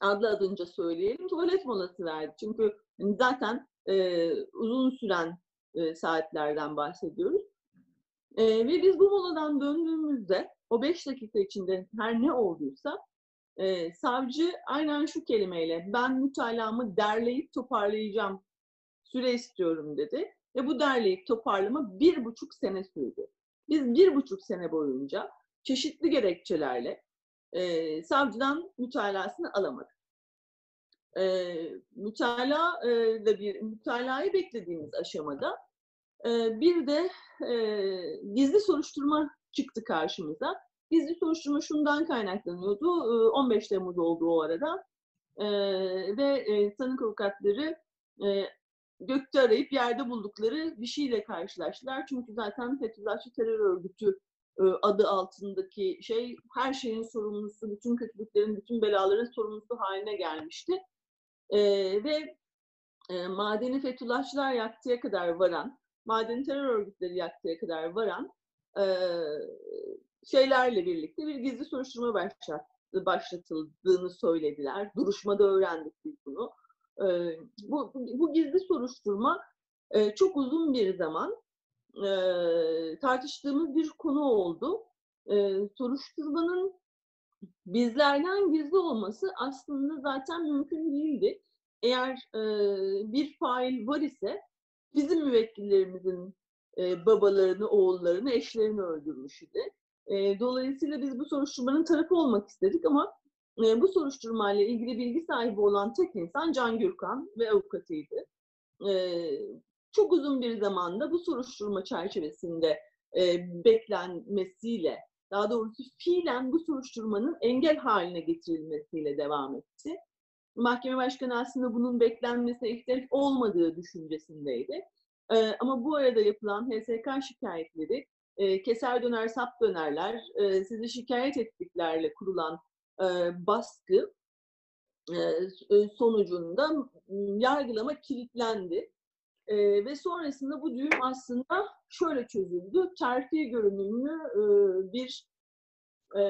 Adlı adınca söyleyelim, tuvalet molası verdi. Çünkü hani zaten e, uzun süren e, saatlerden bahsediyoruz. E, ve biz bu moladan döndüğümüzde o 5 dakika içinde her ne olduysa e, savcı aynen şu kelimeyle ben mütalamı derleyip toparlayacağım süre istiyorum dedi. Ve bu derleyip toparlama bir buçuk sene sürdü. Biz bir buçuk sene boyunca çeşitli gerekçelerle e, savcıdan mütalasını alamadık. E, mütala e, da bir mütalayı beklediğimiz aşamada e, bir de e, gizli soruşturma çıktı karşımıza. Gizli soruşturma şundan kaynaklanıyordu. E, 15 Temmuz oldu o arada. E, ve e, tanık avukatları e, gökte arayıp yerde buldukları bir şeyle karşılaştılar. Çünkü zaten Fethullahçı terör örgütü adı altındaki şey her şeyin sorumlusu, bütün kötülüklerin, bütün belaların sorumlusu haline gelmişti. Ve madeni Fethullahçılar yaktıya kadar varan, madeni terör örgütleri yaktıya kadar varan e, şeylerle birlikte bir gizli soruşturma başlattı, başlatıldığını söylediler. Duruşmada öğrendik biz bunu. E, bu, bu gizli soruşturma e, çok uzun bir zaman e, tartıştığımız bir konu oldu. E, soruşturmanın bizlerden gizli olması aslında zaten mümkün değildi. Eğer e, bir fail var ise bizim müvekkillerimizin e, babalarını, oğullarını, eşlerini öldürmüş idi. E, dolayısıyla biz bu soruşturmanın tarafı olmak istedik ama e, bu soruşturmayla ilgili bilgi sahibi olan tek insan Can Gürkan ve avukatıydı. E, çok uzun bir zamanda bu soruşturma çerçevesinde e, beklenmesiyle, daha doğrusu fiilen bu soruşturmanın engel haline getirilmesiyle devam etti. Mahkeme başkanı aslında bunun beklenmesine ihtiyaç olmadığı düşüncesindeydi. E, ama bu arada yapılan HSK şikayetleri, e, keser döner sap dönerler, e, sizi şikayet ettiklerle kurulan e, baskı e, sonucunda yargılama kilitlendi. E, ve sonrasında bu düğüm aslında şöyle çözüldü. Terfi görünümlü e, bir e,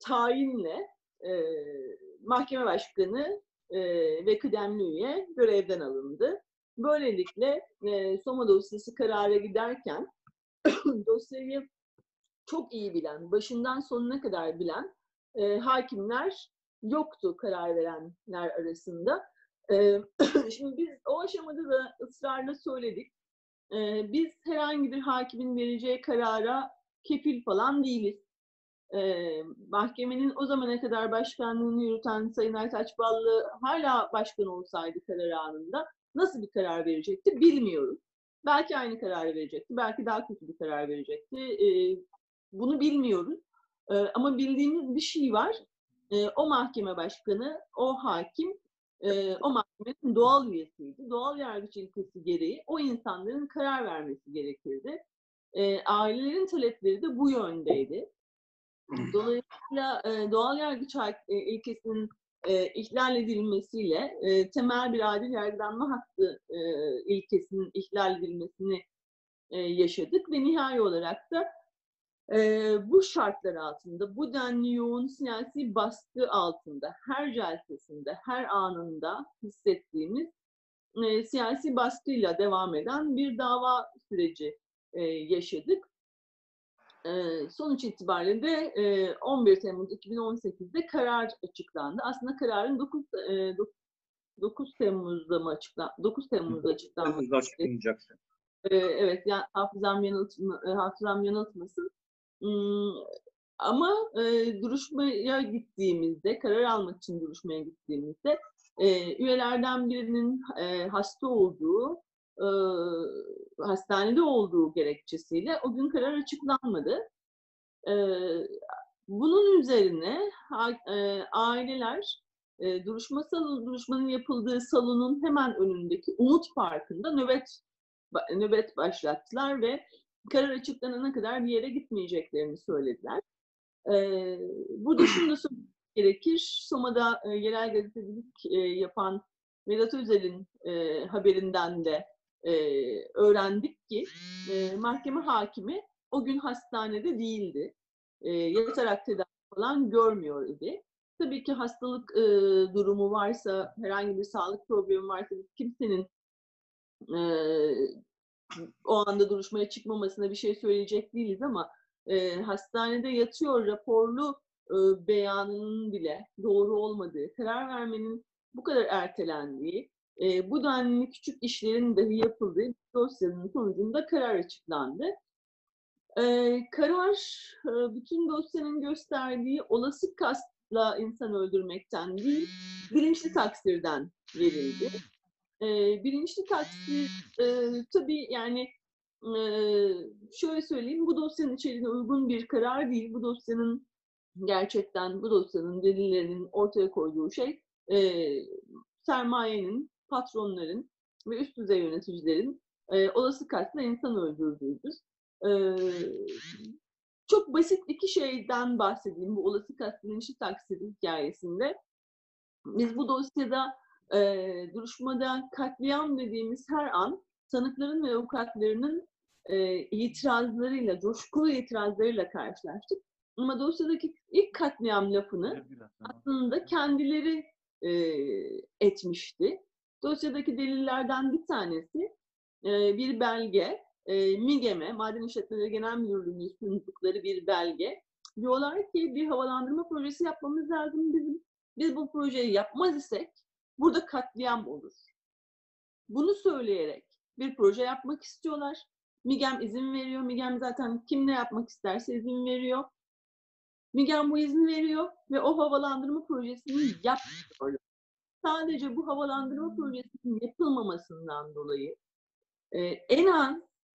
tayinle e, mahkeme başkanı e, ve kıdemli üye görevden alındı. Böylelikle e, Soma dosyası karara giderken [COUGHS] dosyayı çok iyi bilen, başından sonuna kadar bilen e, hakimler yoktu karar verenler arasında. E, [COUGHS] şimdi biz o aşamada da ısrarla söyledik. E, biz herhangi bir hakimin vereceği karara kefil falan değiliz. E, mahkemenin o zamana kadar başkanlığını yürüten Sayın Aytaç Ballı hala başkan olsaydı karar anında nasıl bir karar verecekti bilmiyoruz. Belki aynı kararı verecekti, belki daha kötü bir karar verecekti. E, bunu bilmiyoruz. E, ama bildiğimiz bir şey var. E, o mahkeme başkanı, o hakim, e, o mahkemenin doğal üyesiydi. Doğal yargıç ilkesi gereği o insanların karar vermesi gerekirdi. E, ailelerin talepleri de bu yöndeydi. Dolayısıyla e, doğal yargıç e, ilkesinin e, ihlal edilmesiyle e, temel bir adil yargılanma hakkı e, ilkesinin ihlal edilmesini e, yaşadık ve nihai olarak da e, bu şartlar altında, bu denli yoğun siyasi baskı altında, her celsesinde, her anında hissettiğimiz e, siyasi baskıyla devam eden bir dava süreci e, yaşadık. E, sonuç itibariyle de e, 11 Temmuz 2018'de karar açıklandı. Aslında kararın 9, e, 9 Temmuz'da mı açıklan 9 Temmuz'da açıklanması. açıklanacaktı. E, evet, yani hafızam, yanıltma, e, hafızam yanıltmasın. Hmm, ama e, duruşmaya gittiğimizde, karar almak için duruşmaya gittiğimizde e, üyelerden birinin e, hasta olduğu e, hastanede olduğu gerekçesiyle o gün karar açıklanmadı. E, bunun üzerine ha- e, aileler e, duruşma salonu, duruşmanın yapıldığı salonun hemen önündeki Umut Parkı'nda nöbet nöbet başlattılar ve karar açıklanana kadar bir yere gitmeyeceklerini söylediler. Ee, burada şunu da söylemek gerekir. Soma'da e, yerel gazetecilik e, yapan Vedat Özel'in e, haberinden de e, öğrendik ki e, mahkeme hakimi o gün hastanede değildi. E, yatarak tedavi falan görmüyor idi. Tabii ki hastalık e, durumu varsa, herhangi bir sağlık problemi varsa kimsenin e, o anda duruşmaya çıkmamasına bir şey söyleyecek değiliz ama e, hastanede yatıyor raporlu e, beyanının bile doğru olmadığı, karar vermenin bu kadar ertelendiği, e, bu denli küçük işlerin dahi yapıldığı dosyanın sonucunda karar açıklandı. E, karar e, bütün dosyanın gösterdiği olası kastla insan öldürmekten değil, bilinçli taksirden verildi. E, bilinçli taksir e, tabii yani e, şöyle söyleyeyim, bu dosyanın içeriğine uygun bir karar değil. Bu dosyanın gerçekten bu dosyanın delillerinin ortaya koyduğu şey e, sermayenin, patronların ve üst düzey yöneticilerin e, olası kastla insan öldürdüğüdür. E, çok basit iki şeyden bahsedeyim bu olası kast bilinçli taksir hikayesinde. Biz bu dosyada e, duruşmada katliam dediğimiz her an sanıkların ve avukatlarının e, itirazlarıyla, coşkulu itirazlarıyla karşılaştık. Ama dosyadaki ilk katliam lafını aslında kendileri e, etmişti. Dosyadaki delillerden bir tanesi e, bir belge, e, MİGEM'e, Maden İşletmeleri Genel Müdürlüğü'nün sundukları bir belge. Diyorlar ki bir havalandırma projesi yapmamız lazım bizim. Biz bu projeyi yapmaz isek burada katliam olur. Bunu söyleyerek bir proje yapmak istiyorlar. MİGEM izin veriyor. MİGEM zaten kim ne yapmak isterse izin veriyor. MİGEM bu izin veriyor ve o havalandırma projesini yapmıyor. Sadece bu havalandırma projesinin yapılmamasından dolayı e, en az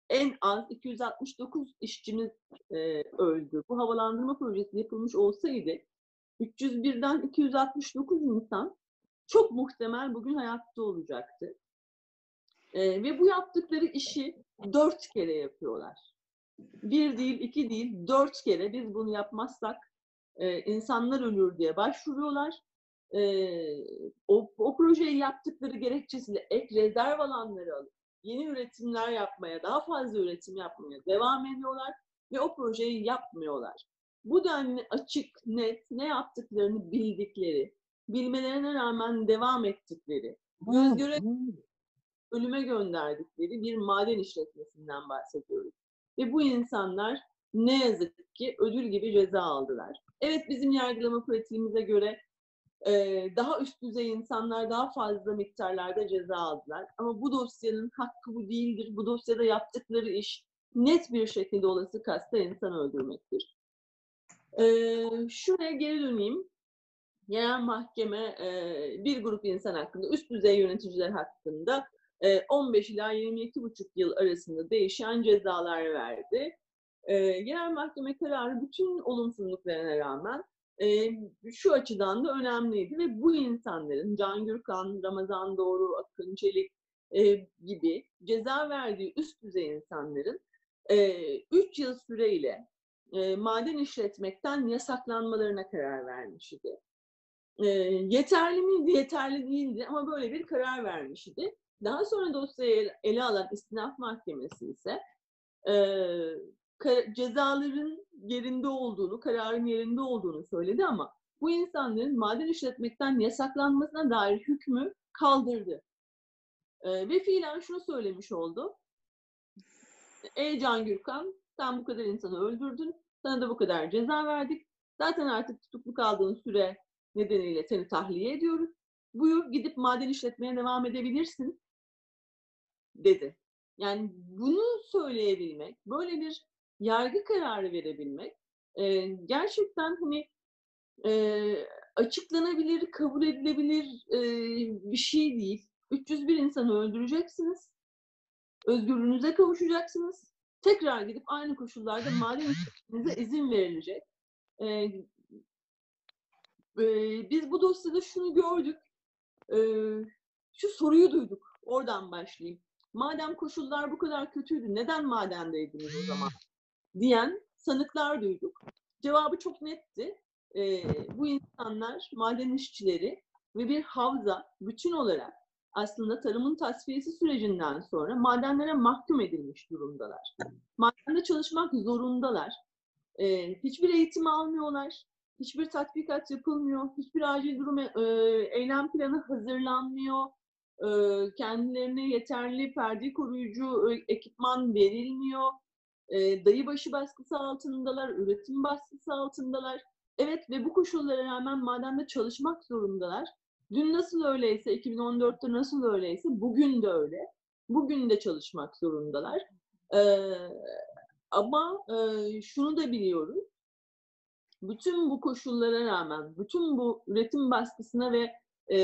en az 269 işçimiz e, öldü. Bu havalandırma projesi yapılmış olsaydı 301'den 269 insan çok muhtemel bugün hayatta olacaktı. E, ve bu yaptıkları işi dört kere yapıyorlar. Bir değil, iki değil, dört kere biz bunu yapmazsak e, insanlar ölür diye başvuruyorlar. E, o, o projeyi yaptıkları gerekçesiyle ek rezerv alanları alıp yeni üretimler yapmaya, daha fazla üretim yapmaya devam ediyorlar ve o projeyi yapmıyorlar. Bu denli açık, net, ne yaptıklarını bildikleri, bilmelerine rağmen devam ettikleri, göz göre ölüme gönderdikleri bir maden işletmesinden bahsediyoruz. Ve bu insanlar ne yazık ki ödül gibi ceza aldılar. Evet bizim yargılama pratiğimize göre daha üst düzey insanlar daha fazla miktarlarda ceza aldılar. Ama bu dosyanın hakkı bu değildir. Bu dosyada yaptıkları iş net bir şekilde olası kasta insan öldürmektir. Şuraya geri döneyim. Genel mahkeme bir grup insan hakkında, üst düzey yöneticiler hakkında 15 ila 22,5 yıl arasında değişen cezalar verdi. Genel mahkeme kararı bütün olumsuzluklarına rağmen şu açıdan da önemliydi ve bu insanların Can Gürkan, Ramazan Doğru, Akın Çelik gibi ceza verdiği üst düzey insanların 3 yıl süreyle maden işletmekten yasaklanmalarına karar vermiş idi. Yeterli miydi? Yeterli değildi ama böyle bir karar vermiş idi. Daha sonra dosyayı ele alan istinaf mahkemesi ise e, cezaların yerinde olduğunu, kararın yerinde olduğunu söyledi ama bu insanların maden işletmekten yasaklanmasına dair hükmü kaldırdı. E, ve fiilen şunu söylemiş oldu. Ey Can Gürkan, sen bu kadar insanı öldürdün, sana da bu kadar ceza verdik. Zaten artık tutuklu kaldığın süre nedeniyle seni tahliye ediyoruz. Buyur gidip maden işletmeye devam edebilirsin dedi. Yani bunu söyleyebilmek, böyle bir yargı kararı verebilmek e, gerçekten hani e, açıklanabilir, kabul edilebilir e, bir şey değil. 301 insanı öldüreceksiniz. özgürlüğünüze kavuşacaksınız. Tekrar gidip aynı koşullarda maden işletmenize izin verilecek. Ee, e, biz bu dosyada şunu gördük. Ee, şu soruyu duyduk. Oradan başlayayım. Madem koşullar bu kadar kötüydü, neden madendeydiniz o zaman? Diyen sanıklar duyduk. Cevabı çok netti. Ee, bu insanlar, maden işçileri ve bir havza bütün olarak aslında tarımın tasfiyesi sürecinden sonra madenlere mahkum edilmiş durumdalar. Madende çalışmak zorundalar. Ee, hiçbir eğitim almıyorlar. Hiçbir tatbikat yapılmıyor. Hiçbir acil durum e, eylem planı hazırlanmıyor. E, kendilerine yeterli perde koruyucu e, ekipman verilmiyor. E, dayı başı baskısı altındalar, üretim baskısı altındalar. Evet ve bu koşullara rağmen madende çalışmak zorundalar. Dün nasıl öyleyse, 2014'te nasıl öyleyse bugün de öyle. Bugün de çalışmak zorundalar. Ee, ama e, şunu da biliyoruz. Bütün bu koşullara rağmen, bütün bu üretim baskısına ve e,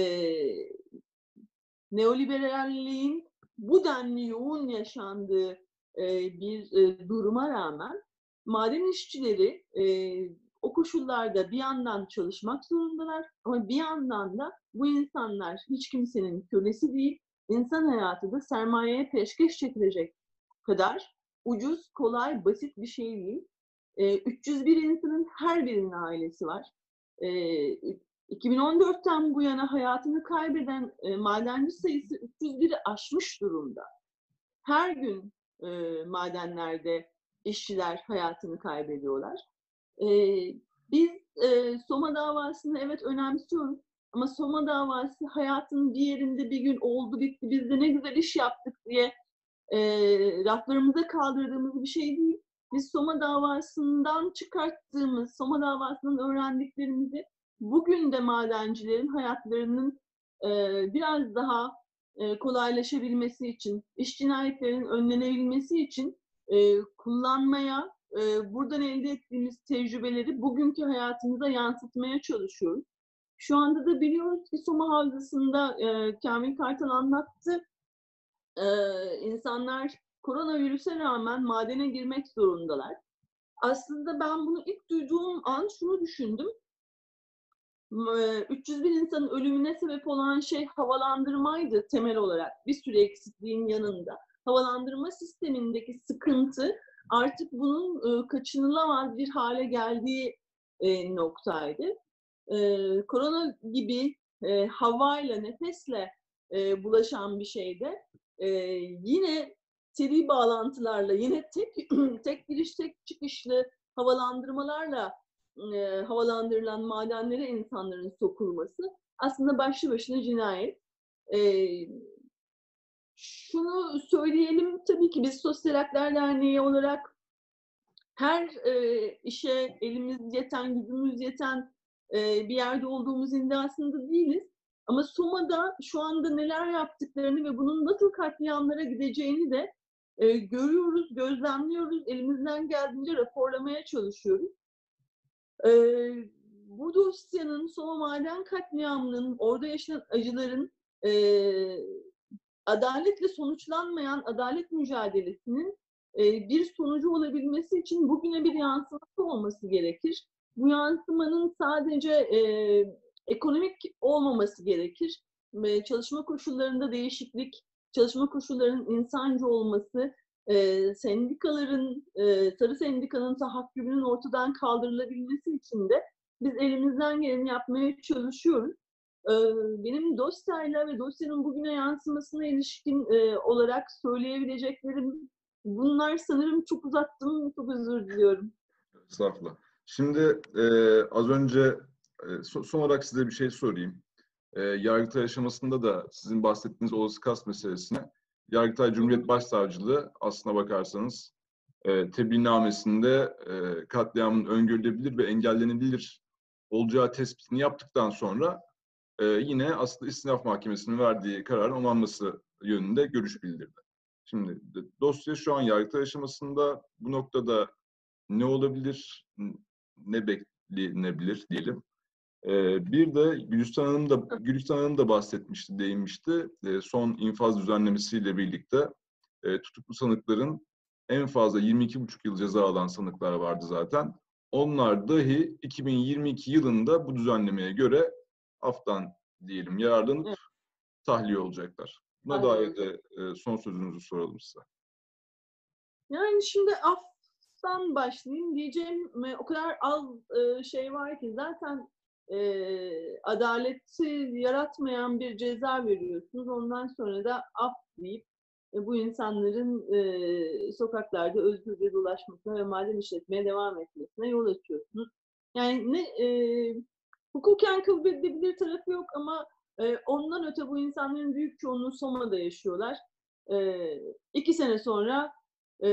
neoliberalliğin bu denli yoğun yaşandığı bir e, duruma rağmen maden işçileri e, o koşullarda bir yandan çalışmak zorundalar ama bir yandan da bu insanlar hiç kimsenin kölesi değil, insan hayatı da sermayeye peşkeş çekilecek kadar ucuz, kolay, basit bir şey değil. E, 301 insanın her birinin ailesi var. E, 2014'ten bu yana hayatını kaybeden e, madenci sayısı 301'i aşmış durumda. Her gün e, madenlerde işçiler hayatını kaybediyorlar. E, biz e, Soma davasını evet önemsiyoruz ama Soma davası hayatın bir yerinde bir gün oldu bitti biz de ne güzel iş yaptık diye e, raflarımıza kaldırdığımız bir şey değil. Biz Soma davasından çıkarttığımız, Soma davasından öğrendiklerimizi bugün de madencilerin hayatlarının e, biraz daha e, kolaylaşabilmesi için, iş cinayetlerinin önlenebilmesi için e, kullanmaya, e, buradan elde ettiğimiz tecrübeleri bugünkü hayatımıza yansıtmaya çalışıyoruz. Şu anda da biliyoruz ki Soma Havzası'nda e, Kamil Kartal anlattı. E, insanlar koronavirüse rağmen madene girmek zorundalar. Aslında ben bunu ilk duyduğum an şunu düşündüm. 301 insanın ölümüne sebep olan şey havalandırmaydı temel olarak bir sürü eksikliğin yanında. Havalandırma sistemindeki sıkıntı artık bunun kaçınılamaz bir hale geldiği noktaydı. Korona gibi havayla, nefesle bulaşan bir şeyde yine seri bağlantılarla, yine tek [CLEARS THROAT] tek giriş tek çıkışlı havalandırmalarla e, havalandırılan madenlere insanların sokulması aslında başlı başına cinayet. E, şunu söyleyelim tabii ki biz Sosyal Haklar Derneği olarak her e, işe elimiz yeten, gücümüz yeten e, bir yerde olduğumuz iddiasında değiliz. Ama Soma'da şu anda neler yaptıklarını ve bunun nasıl katliamlara gideceğini de e, görüyoruz, gözlemliyoruz, elimizden geldiğince raporlamaya çalışıyoruz. Bu dosyanın Soma Maden katliamının, orada yaşanan acıların e, adaletle sonuçlanmayan adalet mücadelesinin e, bir sonucu olabilmesi için bugüne bir yansıması olması gerekir. Bu yansımanın sadece e, ekonomik olmaması gerekir. E, çalışma koşullarında değişiklik, çalışma koşullarının insancı olması, e, sendikaların, e, sarı sendikanın tahakkümünün ortadan kaldırılabilmesi için de biz elimizden geleni yapmaya çalışıyoruz. E, benim dosyayla ve dosyanın bugüne yansımasına ilişkin e, olarak söyleyebileceklerim bunlar sanırım çok uzattım, çok özür diliyorum. Estağfurullah. Şimdi e, az önce e, son olarak size bir şey sorayım e, Yargıtay aşamasında da sizin bahsettiğiniz olası kast meselesine Yargıtay Cumhuriyet Başsavcılığı aslına bakarsanız e, tebliğnamesinde e, katliamın öngörülebilir ve engellenebilir olacağı tespitini yaptıktan sonra e, yine aslında istinaf mahkemesinin verdiği kararın onanması yönünde görüş bildirdi. Şimdi dosya şu an yargıtay aşamasında bu noktada ne olabilir, ne beklenebilir diyelim. Ee, bir de Gülistan Hanım da Gülistan Hanım da bahsetmişti, değinmişti. Ee, son infaz düzenlemesiyle birlikte e, tutuklu sanıkların en fazla 22,5 yıl ceza alan sanıklar vardı zaten. Onlar dahi 2022 yılında bu düzenlemeye göre aftan diyelim yararlanıp Evet. tahliye olacaklar. Buna Aynen dair de e, son sözünüzü soralım size. Yani şimdi aftan başlayayım diyeceğim o kadar az e, şey var ki zaten e, adaleti yaratmayan bir ceza veriyorsunuz. Ondan sonra da af deyip e, bu insanların e, sokaklarda özgürce dolaşmasına ve maden işletmeye devam etmesine yol açıyorsunuz. Yani ne e, hukuken kabul edilebilir tarafı yok ama e, ondan öte bu insanların büyük çoğunluğu Soma'da yaşıyorlar. E, iki sene sonra e,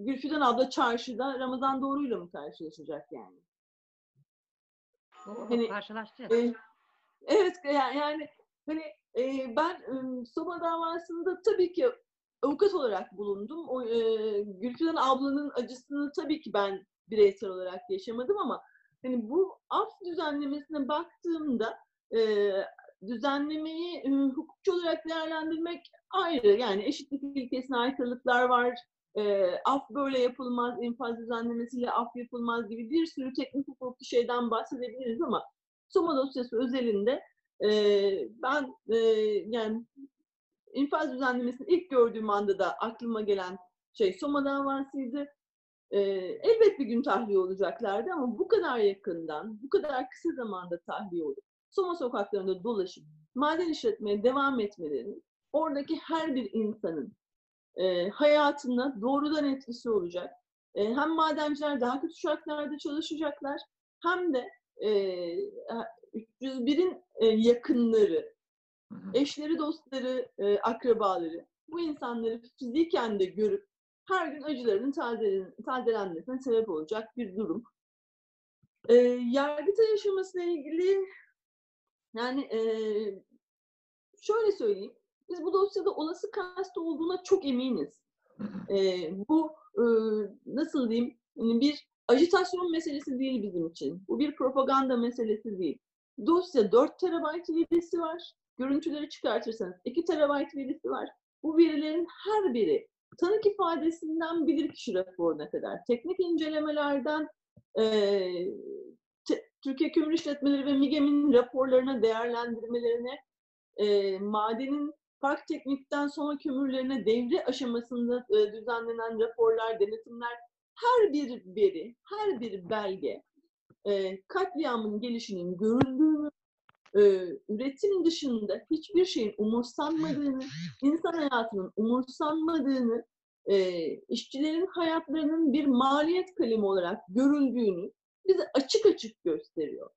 Gülfidan abla çarşıda Ramazan Doğru'yla mı karşılaşacak yani? Hani, karşılaştı. E, evet ya- yani hani e, ben e, Soma davasında tabii ki avukat olarak bulundum. O e, Gülfidan ablanın acısını tabii ki ben bireysel olarak yaşamadım ama hani bu af düzenlemesine baktığımda e, düzenlemeyi e, hukukçu olarak değerlendirmek ayrı. Yani eşitlik ilkesine aykırılıklar var. E, af böyle yapılmaz, infaz düzenlemesiyle af yapılmaz gibi bir sürü teknik hukuki şeyden bahsedebiliriz ama Soma dosyası özelinde e, ben e, yani infaz düzenlemesini ilk gördüğüm anda da aklıma gelen şey Soma davasıydı. E, elbet bir gün tahliye olacaklardı ama bu kadar yakından, bu kadar kısa zamanda tahliye olup Soma sokaklarında dolaşıp maden işletmeye devam etmelerinin oradaki her bir insanın e, hayatına doğrudan etkisi olacak. E, hem madenciler daha kötü şartlarda çalışacaklar hem de e, 301'in e, yakınları, eşleri, dostları, e, akrabaları bu insanları fiziken de görüp her gün acılarının tazelen- tazelenmesine sebep olacak bir durum. E, Yargıtay aşamasıyla ilgili yani e, şöyle söyleyeyim. Biz bu dosyada olası kast olduğuna çok eminiz. [LAUGHS] E, bu e, nasıl diyeyim hani bir ajitasyon meselesi değil bizim için. Bu bir propaganda meselesi değil. Dosya 4 terabayt verisi var. Görüntüleri çıkartırsanız 2 terabayt verisi var. Bu verilerin her biri tanık ifadesinden bilirkişi raporuna kadar, teknik incelemelerden te- Türkiye Kömür İşletmeleri ve MİGEM'in raporlarına, değerlendirmelerine, eee, madenin park teknikten sonra kömürlerine devre aşamasında e, düzenlenen raporlar, denetimler, her bir veri, her bir belge e, katliamın gelişinin görüldüğünü, e, üretim dışında hiçbir şeyin umursanmadığını, insan hayatının umursanmadığını, işçilerin hayatlarının bir maliyet kalemi olarak görüldüğünü bize açık açık gösteriyor.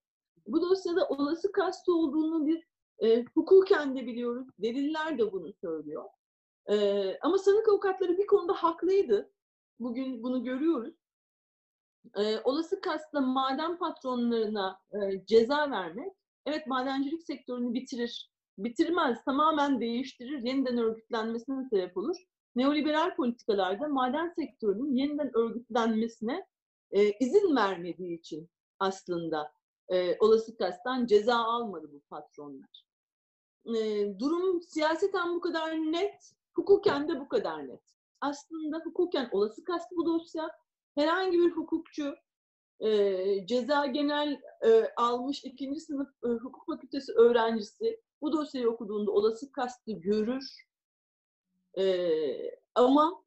Bu dosyada olası kast olduğunu bir e, hukuken de biliyoruz, deliller de bunu söylüyor. E, ama sanık avukatları bir konuda haklıydı. Bugün bunu görüyoruz. E, olası kastla maden patronlarına e, ceza vermek, evet madencilik sektörünü bitirir. Bitirmez, tamamen değiştirir, yeniden örgütlenmesine sebep olur. Neoliberal politikalarda maden sektörünün yeniden örgütlenmesine e, izin vermediği için aslında e, olası kastan ceza almadı bu patronlar. E, durum siyaseten bu kadar net, hukuken de bu kadar net. Aslında hukuken olası kast bu dosya. Herhangi bir hukukçu e, ceza genel e, almış ikinci sınıf e, hukuk fakültesi öğrencisi bu dosyayı okuduğunda olası kastı görür. E, ama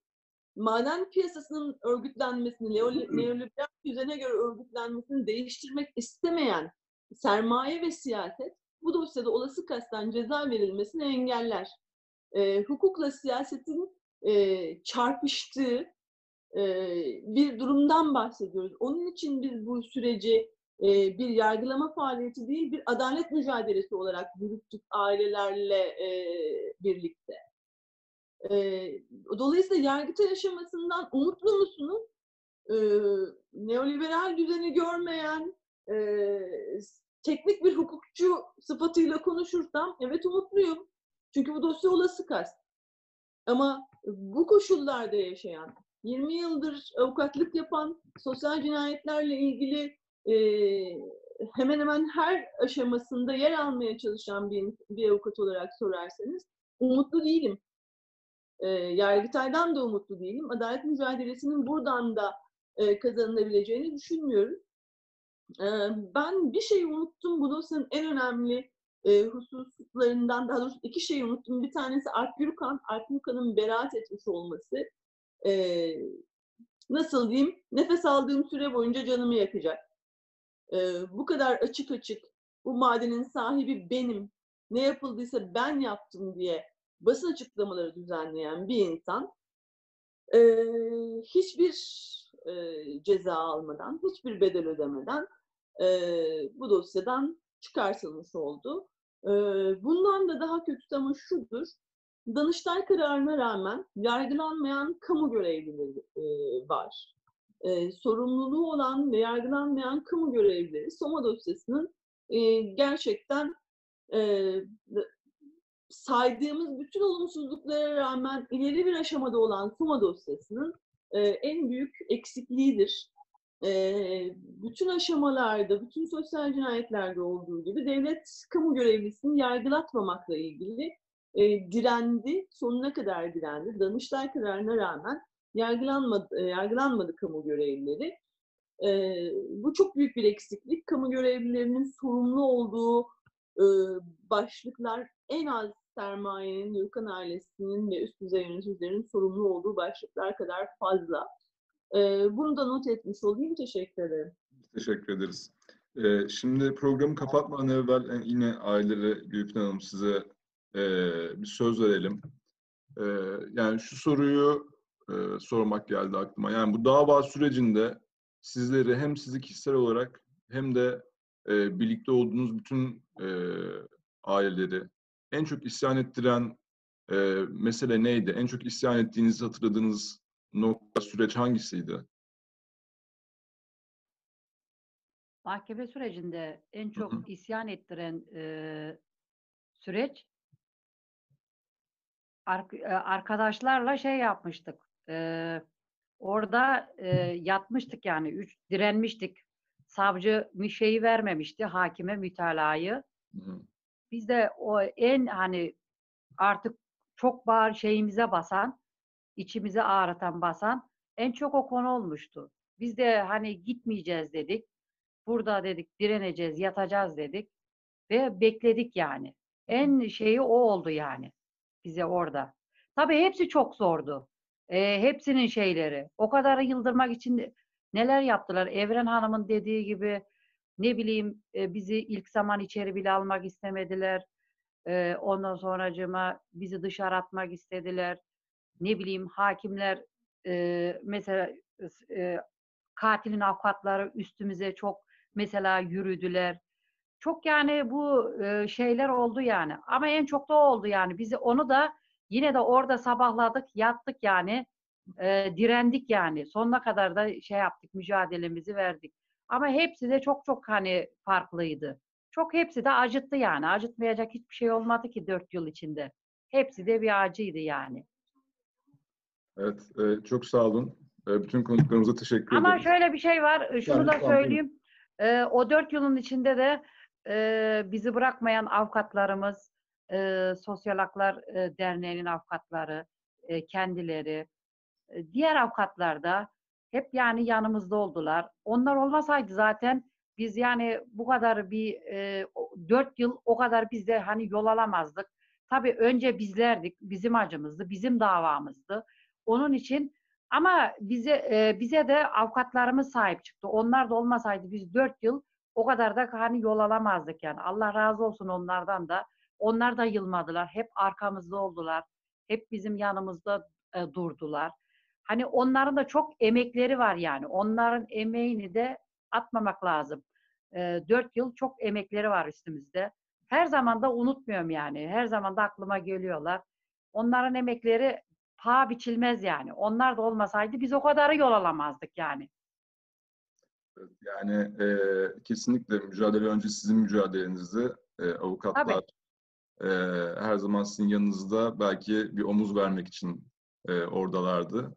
maden piyasasının örgütlenmesini, neoli- [CLEARS THROAT] neoliberal düzene göre örgütlenmesini değiştirmek istemeyen sermaye ve siyaset bu dosyada olası kasten ceza verilmesini engeller. E, hukukla siyasetin e, çarpıştığı e, bir durumdan bahsediyoruz. Onun için biz bu süreci e, bir yargılama faaliyeti değil, bir adalet mücadelesi olarak yürüttük ailelerle e, birlikte. E, dolayısıyla yargıtay aşamasından umutlu musunuz? E, neoliberal düzeni görmeyen, e, teknik bir hukukçu sıfatıyla konuşursam evet umutluyum. Çünkü bu dosya olası kast. Ama bu koşullarda yaşayan, 20 yıldır avukatlık yapan, sosyal cinayetlerle ilgili e, hemen hemen her aşamasında yer almaya çalışan bir, bir avukat olarak sorarsanız umutlu değilim. E, Yargıtay'dan da umutlu değilim. Adalet mücadelesinin buradan da e, kazanılabileceğini düşünmüyorum. Ben bir şeyi unuttum. Bu dosyanın en önemli e, hususlarından, daha doğrusu iki şeyi unuttum. Bir tanesi Alp Gürkan, Alp Gürkan'ın beraat etmiş olması. E, nasıl diyeyim? Nefes aldığım süre boyunca canımı yakacak. E, bu kadar açık açık bu madenin sahibi benim, ne yapıldıysa ben yaptım diye basın açıklamaları düzenleyen bir insan e, hiçbir e, ceza almadan, hiçbir bedel ödemeden e, bu dosyadan çıkartılmış oldu. E, bundan da daha kötü ama şudur, Danıştay kararına rağmen yargılanmayan kamu görevlileri e, var. E, sorumluluğu olan ve yargılanmayan kamu görevlileri Soma dosyasının e, gerçekten e, saydığımız bütün olumsuzluklara rağmen ileri bir aşamada olan Soma dosyasının e, en büyük eksikliğidir. E, bütün aşamalarda, bütün sosyal cinayetlerde olduğu gibi devlet kamu görevlisini yargılatmamakla ilgili e, direndi, sonuna kadar direndi. Danıştay kararına rağmen yargılanmadı, yargılanmadı kamu görevlileri. E, bu çok büyük bir eksiklik. Kamu görevlilerinin sorumlu olduğu e, başlıklar en az sermayenin, Gürkan ailesinin ve üst düzey yöneticilerin sorumlu olduğu başlıklar kadar fazla. E, bunu da not etmiş olayım. Teşekkür ederim. Teşekkür ederiz. Şimdi programı kapatmadan evvel yine ailelere Gülfin Hanım size e, bir söz verelim. E, yani şu soruyu e, sormak geldi aklıma. Yani bu dava sürecinde sizleri hem sizi kişisel olarak hem de e, birlikte olduğunuz bütün e, aileleri en çok isyan ettiren e, mesele neydi? En çok isyan ettiğinizi hatırladığınız nokta, süreç hangisiydi? Mahkeme sürecinde en çok hı hı. isyan ettiren e, süreç arkadaşlarla şey yapmıştık. E, orada e, yatmıştık yani. Üç, direnmiştik. Savcı şeyi vermemişti hakime mütalayı. Biz de o en hani artık çok bağır şeyimize basan, içimize ağrıtan basan en çok o konu olmuştu. Biz de hani gitmeyeceğiz dedik. Burada dedik direneceğiz, yatacağız dedik. Ve bekledik yani. En şeyi o oldu yani bize orada. Tabii hepsi çok zordu. E, hepsinin şeyleri. O kadar yıldırmak için neler yaptılar? Evren Hanım'ın dediği gibi ne bileyim e, bizi ilk zaman içeri bile almak istemediler. E, ondan sonracıma bizi dışarı atmak istediler. Ne bileyim hakimler e, mesela e, katilin avukatları üstümüze çok mesela yürüdüler. Çok yani bu e, şeyler oldu yani. Ama en çok da oldu yani. Bizi onu da yine de orada sabahladık, yattık yani. E, direndik yani. Sonuna kadar da şey yaptık, mücadelemizi verdik. Ama hepsi de çok çok hani farklıydı. Çok hepsi de acıttı yani. Acıtmayacak hiçbir şey olmadı ki dört yıl içinde. Hepsi de bir acıydı yani. Evet, e, çok sağ olun. E, bütün konuklarımıza teşekkür ederim. Ama şöyle bir şey var, şunu yani, da söyleyeyim. E, o dört yılın içinde de e, bizi bırakmayan avukatlarımız, e, Sosyal Haklar e, Derneği'nin avukatları, e, kendileri, e, diğer avukatlar da hep yani yanımızda oldular. Onlar olmasaydı zaten biz yani bu kadar bir e, yıl o kadar biz de hani yol alamazdık. Tabii önce bizlerdik, bizim acımızdı, bizim davamızdı. Onun için ama bize e, bize de avukatlarımız sahip çıktı. Onlar da olmasaydı biz dört yıl o kadar da hani yol alamazdık yani. Allah razı olsun onlardan da. Onlar da yılmadılar. Hep arkamızda oldular. Hep bizim yanımızda e, durdular. Hani onların da çok emekleri var yani. Onların emeğini de atmamak lazım. E, dört yıl çok emekleri var üstümüzde. Her zaman da unutmuyorum yani. Her zaman da aklıma geliyorlar. Onların emekleri paha biçilmez yani. Onlar da olmasaydı biz o kadarı yol alamazdık yani. Yani e, kesinlikle mücadele önce sizin mücadelenizde e, avukatlar e, her zaman sizin yanınızda belki bir omuz vermek için e, oradalardı.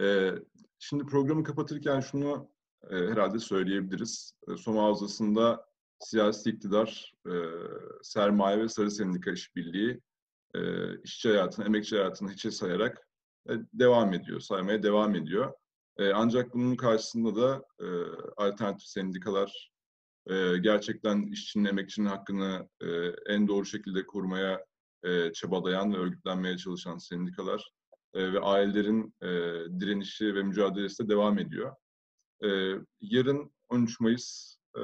E, şimdi programı kapatırken şunu e, herhalde söyleyebiliriz. E, Soma Havzası'nda siyasi iktidar, e, sermaye ve sarı sendika işbirliği e, işçi hayatını, emekçi hayatını hiçe sayarak e, devam ediyor, saymaya devam ediyor. E, ancak bunun karşısında da e, alternatif sendikalar e, gerçekten işçinin, emekçinin hakkını e, en doğru şekilde korumaya e, çabalayan ve örgütlenmeye çalışan sendikalar e, ve ailelerin e, direnişi ve mücadelesi de devam ediyor. E, yarın 13 Mayıs e,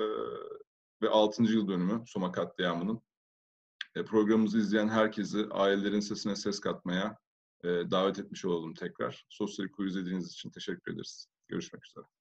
ve 6. yıl dönümü Soma katliamının. E, programımızı izleyen herkesi ailelerin sesine ses katmaya e, davet etmiş olalım tekrar. Sosyal izlediğiniz için teşekkür ederiz. Görüşmek üzere.